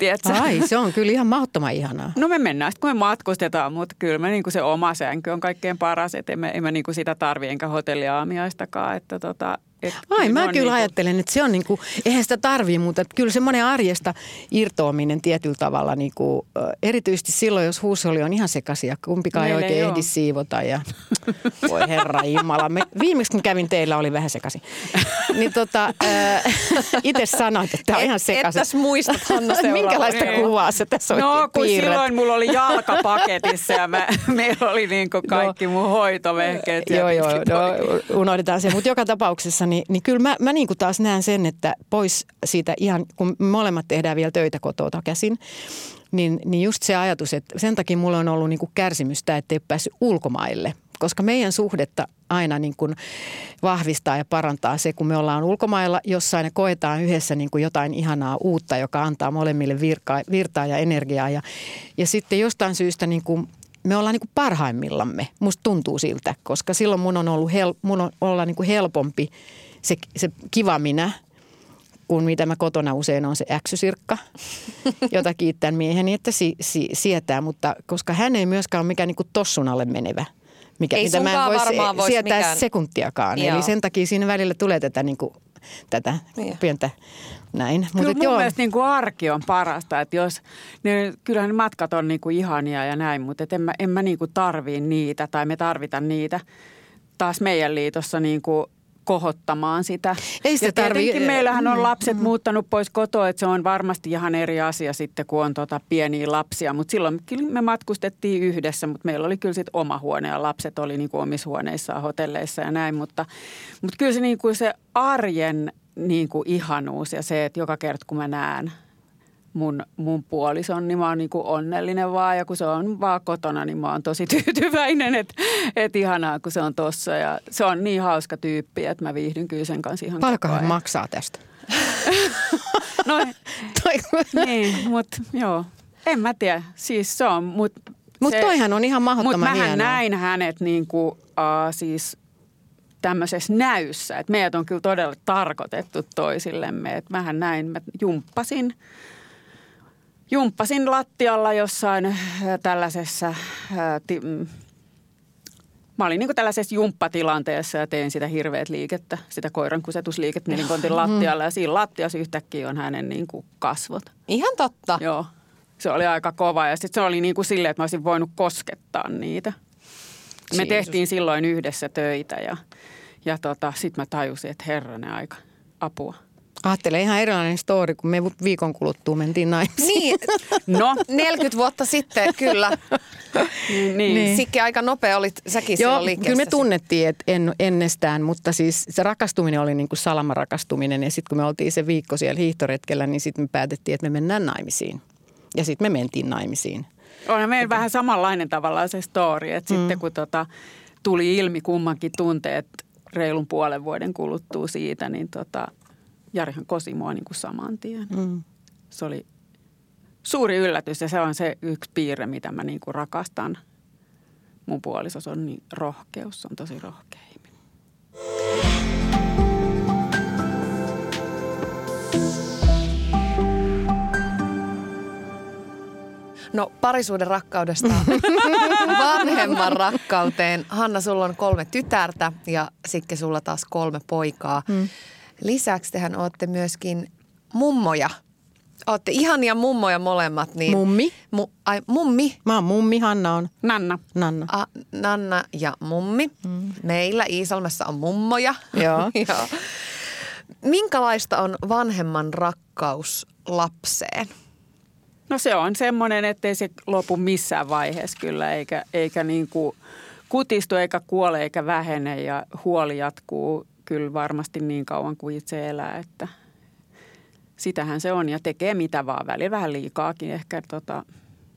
Tiedätkö? Ai, se on kyllä ihan mahdottoman ihanaa. No me mennään sitten, kun me matkustetaan, mutta kyllä me niinku se oma sänky on kaikkein paras, että emme, emme niinku sitä tarvi enkä hotelliaamiaistakaan. Että tota, et Ai, mä kyllä niinku- ajattelen, että se on niinku, eihän sitä tarvii, mutta kyllä semmoinen arjesta irtoaminen tietyllä tavalla, niinku, erityisesti silloin, jos huusoli on ihan sekaisin ja kumpikaan ei Meillä ei oikein oo. ehdi siivota. Ja, voi herra Jumala, me, viimeksi kun kävin teillä oli vähän sekaisin. Niin tota, itse sanoit, että tämä on ihan sekaisin. Ettäs muistat Hanna. Minkälaista kuvaa se tässä No kun piirrät? silloin mulla oli jalka paketissa ja mä, meillä oli niinku kaikki mun hoitovehkeet. ja Joo, joo, no, unohdetaan se. Mutta joka tapauksessa, niin, niin kyllä mä, mä niin kuin taas näen sen, että pois siitä ihan, kun molemmat tehdään vielä töitä kotoa käsin, niin, niin just se ajatus, että sen takia mulla on ollut niin kuin kärsimystä, että ei päässyt ulkomaille. Koska meidän suhdetta aina niin kuin vahvistaa ja parantaa se, kun me ollaan ulkomailla jossain ja koetaan yhdessä niin kuin jotain ihanaa uutta, joka antaa molemmille virkaa, virtaa ja energiaa. Ja, ja sitten jostain syystä niin kuin me ollaan niin kuin parhaimmillamme. Musta tuntuu siltä, koska silloin mun on ollut hel, mun on olla niin kuin helpompi se, se kiva minä, kuin mitä mä kotona usein on se äksysirkka, jota kiittän mieheni, että si, si, sietää. Mutta koska hän ei myöskään ole mikään niin kuin tossun alle menevä, mikä, Ei mitä mä en sunkaan voi varmaan vois sietää mikään- sekuntiakaan. Joo. Eli sen takia siinä välillä tulee tätä niin kuin tätä Niin. pientä näin. Kyllä et mun mielestä niin kuin arki on parasta, että jos, ne, kyllähän ne matkat on niin kuin ihania ja näin, mutta et en mä, en mä niin kuin tarvii niitä tai me tarvita niitä taas meidän liitossa niin kuin kohottamaan sitä. Ei sitä ja tietenkin tarvii- meillähän on Mm, lapset muuttanut pois kotoa, että se on varmasti ihan eri asia sitten, kun on tota pieniä lapsia. Mutta silloin kyllä me matkustettiin yhdessä, mutta meillä oli kyllä sitten oma huone ja lapset oli niin kuin omissa huoneissaan, hotelleissa ja näin. Mutta, mutta kyllä se, niin kuin se arjen niin kuin ihanuus ja se, että joka kerta kun mä näen mun, mun puolison, niin mä oon niin kuin onnellinen vaan. Ja kun se on vaan kotona, niin mä oon tosi tyytyväinen, että et ihanaa, kun se on tossa. Ja se on niin hauska tyyppi, että mä viihdyn kyllä sen kanssa ihan ajan. maksaa tästä? No Tai- niin, mutta joo. En mä tiedä. Siis se on, mutta... Mut toihan on ihan mahdottoman Mutta mähän hienoa. näin hänet niin kuin, uh, siis tämmöisessä näyssä. Että meidät on kyllä todella tarkoitettu toisillemme. Että mähän näin, mä jumppasin, jumppasin lattialla jossain äh, tällaisessa... Äh, ti, mm, Mä olin niin tällaisessa jumppatilanteessa ja tein sitä hirveät liikettä, sitä koiran kusetusliikettä nelinkontin lattialla. Ja siinä lattiassa yhtäkkiä on hänen niin kuin kasvot. Ihan totta. Joo, se oli aika kova ja sitten se oli niin kuin silleen, että mä olisin voinut koskettaa niitä. Me Jeesus. tehtiin silloin yhdessä töitä ja, ja tota, sitten mä tajusin, että herranen aika, apua. Ajattele ihan erilainen story, kun me viikon kuluttua mentiin naimisiin. Niin, No, 40 vuotta sitten kyllä. niin. niin. Sikki aika nopea olit säkin Joo, silloin liikkeessä. kyllä me tunnettiin et en, ennestään, mutta siis se rakastuminen oli niin kuin salamarakastuminen. Ja sitten kun me oltiin se viikko siellä hiihtoretkellä, niin sitten me päätettiin, että me mennään naimisiin. Ja sitten me mentiin naimisiin. Onhan meillä vähän samanlainen tavallaan se story, että mm. sitten kun tota, tuli ilmi kummankin tunteet reilun puolen vuoden kuluttua siitä, niin tota, Jarihan kosi mua niin kuin saman tien. Mm. Se oli suuri yllätys ja se on se yksi piirre, mitä mä niin kuin rakastan. Mun puolisos on niin rohkeus, se on tosi rohkea ihminen. No parisuuden rakkaudesta vanhemman rakkauteen. Hanna, sulla on kolme tytärtä ja Sikke sulla taas kolme poikaa. Hmm. Lisäksi tehän olette myöskin mummoja. Olette ihania mummoja molemmat. Niin Mummi? Mu, ai, mummi. Mä oon mummi, Hanna on Nanna. Nanna. A, Nanna ja mummi. Mm. Meillä Iisalmessa on mummoja. Joo. Joo. Minkälaista on vanhemman rakkaus lapseen? No se on semmoinen, ettei se lopu missään vaiheessa kyllä, eikä, eikä niin kuin kutistu, eikä kuole, eikä vähene ja huoli jatkuu kyllä varmasti niin kauan kuin itse elää, että sitähän se on ja tekee mitä vaan, välillä vähän liikaakin ehkä tota,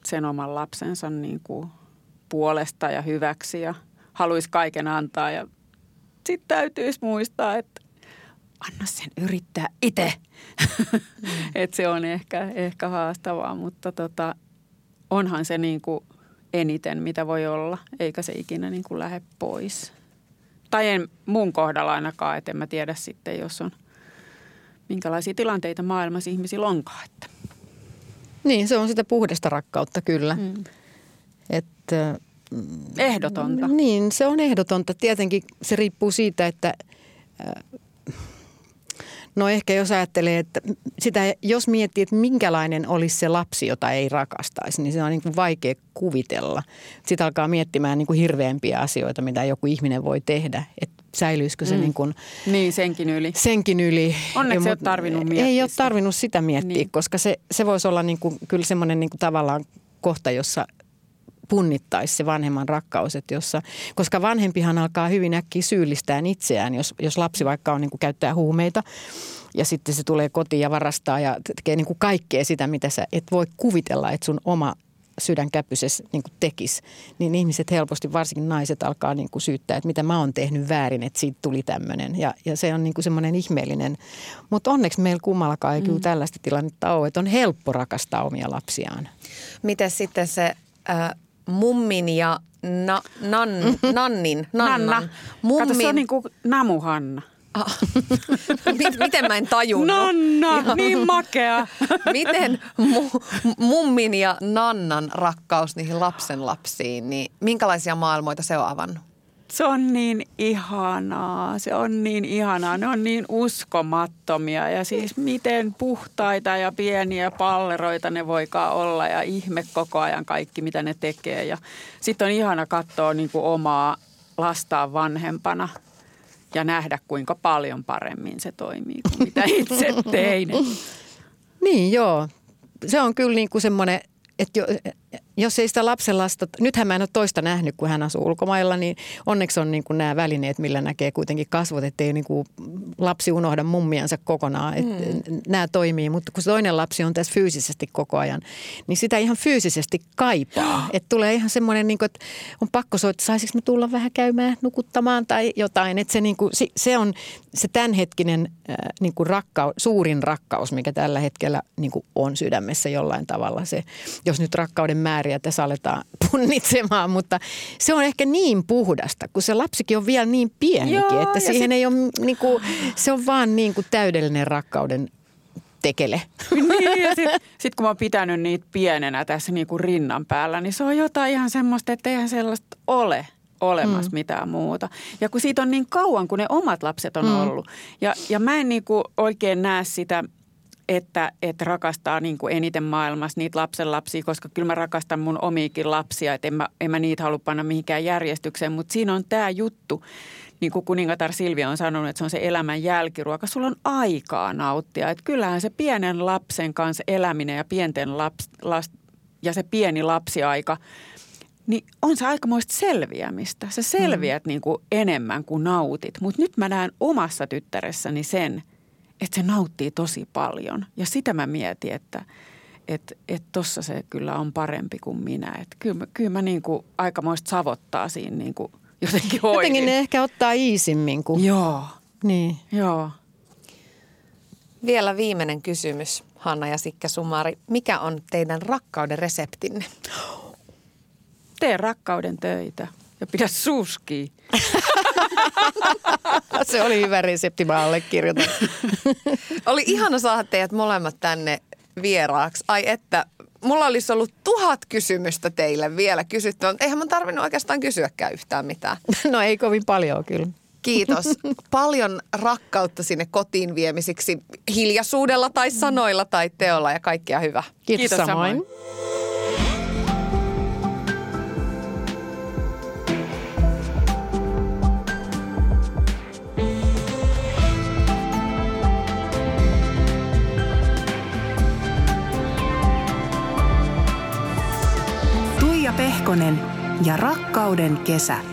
sen oman lapsensa niin kuin puolesta ja hyväksi ja haluaisi kaiken antaa ja sitten täytyisi muistaa, että anna sen yrittää itse. Mm. että se on ehkä, ehkä haastavaa, mutta tota, onhan se niin kuin eniten, mitä voi olla, eikä se ikinä niin kuin lähde pois. Tai en mun kohdalla ainakaan, että en mä tiedä sitten, jos on minkälaisia tilanteita maailmassa ihmisillä onkaan. Että. Niin, se on sitä puhdasta rakkautta kyllä. Mm. Että, Ehdotonta. Niin, se on ehdotonta. Tietenkin se riippuu siitä, että no ehkä jos ajattelee, että sitä, jos miettii, että minkälainen olisi se lapsi, jota ei rakastaisi, niin se on niin kuin vaikea kuvitella. Sitten alkaa miettimään niin kuin hirveämpiä asioita, mitä joku ihminen voi tehdä. Että säilyisikö se Mm. niin kuin Niin, senkin yli. senkin yli. Onneksi Ja ei ole tarvinnut miettiä Ei ole sitä. tarvinnut sitä miettiä, niin. koska se, se voisi olla niin kuin, kyllä semmoinen niin kuin tavallaan kohta, jossa punnittaisi se vanhemman rakkaus, että jossa, koska vanhempihan alkaa hyvin äkkiä syyllistää itseään, jos, jos lapsi vaikka on niin kuin käyttää huumeita ja sitten se tulee kotiin ja varastaa ja tekee niin kuin kaikkea sitä, mitä sä et voi kuvitella, että sun oma sydänkäpyses niin kuin tekisi, niin ihmiset helposti, varsinkin naiset, alkaa niin kuin syyttää, että mitä mä oon tehnyt väärin, että siitä tuli tämmöinen. Ja, ja se on niin kuin semmoinen ihmeellinen. Mutta onneksi meillä kummallakaan ei mm. kyllä tällaista tilannetta ole, että on helppo rakastaa omia lapsiaan. Miten sitten se äh, mummin ja na, nan, nannin, nannan, Nanna. mummin, Kato, se on niin kuin namuhanna. ah, mit, miten mä en tajunnut? Nanna, niin makea. Miten mu, mummin ja Nannan rakkaus niihin lapsen lapsiin, niin minkälaisia maailmoita se on avannut? Se on niin ihanaa, se on niin ihanaa. Ne on niin uskomattomia ja siis miten puhtaita ja pieniä palleroita ne voikaan olla ja ihme koko ajan kaikki, mitä ne tekee. Ja sitten on ihana katsoa niin kuin omaa lastaan vanhempana ja nähdä, kuinka paljon paremmin se toimii kuin mitä itse tein. Niin joo, se on kyllä niin kuin semmoinen, että jo, jos ei sitä lapsen lasta, nythän mä en ole toista nähnyt, kun hän asuu ulkomailla, niin onneksi on niin kuin nämä välineet, millä näkee kuitenkin kasvot, ettei niin kuin lapsi unohda mummiansa kokonaan. Että mm. Nämä toimii, mutta kun toinen lapsi on tässä fyysisesti koko ajan, niin sitä ihan fyysisesti kaipaa. Että tulee ihan semmoinen, niin kuin, että on pakko soittaa, saisinko me tulla vähän käymään nukuttamaan tai jotain. Että se, niin kuin, se on se tämänhetkinen äh, niin kuin rakkaus, suurin rakkaus, mikä tällä hetkellä niin kuin on sydämessä jollain tavalla. Se, jos nyt rakkauden määriä tässä aletaan punnitsemaan, mutta se on ehkä niin puhdasta, kun se lapsikin on vielä niin pienikin, Joo, että siihen sit... ei ole, niin kuin, se on vaan niin kuin täydellinen rakkauden tekele. Niin, ja sitten sit kun mä oon pitänyt niitä pienenä tässä niin kuin rinnan päällä, niin se on jotain ihan semmoista, että eihän sellaista ole olemassa mm. mitään muuta. Ja kun siitä on niin kauan, kun ne omat lapset on mm. ollut. Ja, ja mä en niin kuin oikein näe sitä – että, että rakastaa niin kuin eniten maailmassa niitä lapsenlapsia, koska kyllä mä rakastan mun omiikin lapsia, että en mä, en mä niitä halua panna mihinkään järjestykseen, mutta siinä on tämä juttu, niin kuin kuningatar Silvia on sanonut, että se on se elämän jälkiruoka. Sulla on aikaa nauttia. Että kyllähän se pienen lapsen kanssa eläminen ja pienten laps, las, ja se pieni lapsiaika, niin on se aikamoista selviämistä. Sä selviät mm. niin kuin enemmän kuin nautit. Mutta nyt mä näen omassa tyttäressäni sen – että se nauttii tosi paljon. Ja sitä mä mietin, että että et tossa se kyllä on parempi kuin minä. Että kyllä, kyllä mä niin kuin aikamoista savottaa siinä niin kuin jotenkin hoidin. Jotenkin ne ehkä ottaa iisimmin kuin... Joo. Niin. Joo. Vielä viimeinen kysymys, Hanna ja Sikkä Sumari. Mikä on teidän rakkauden reseptinne? Tee rakkauden töitä ja pidä suski. Se oli hyvä resepti, mä allekirjoitan. oli ihana saada teidät molemmat tänne vieraaksi. Ai että, mulla olisi ollut tuhat kysymystä teille vielä kysyttyä, mutta eihän mä tarvinnut oikeastaan kysyäkään yhtään mitään. No ei kovin paljon kyllä. Kiitos. Paljon rakkautta sinne kotiin viemisiksi hiljaisuudella tai sanoilla tai teolla ja kaikkea hyvää. Kiitos, Kiitos samoin. samoin. Pehkonen ja Rakkauden kesä.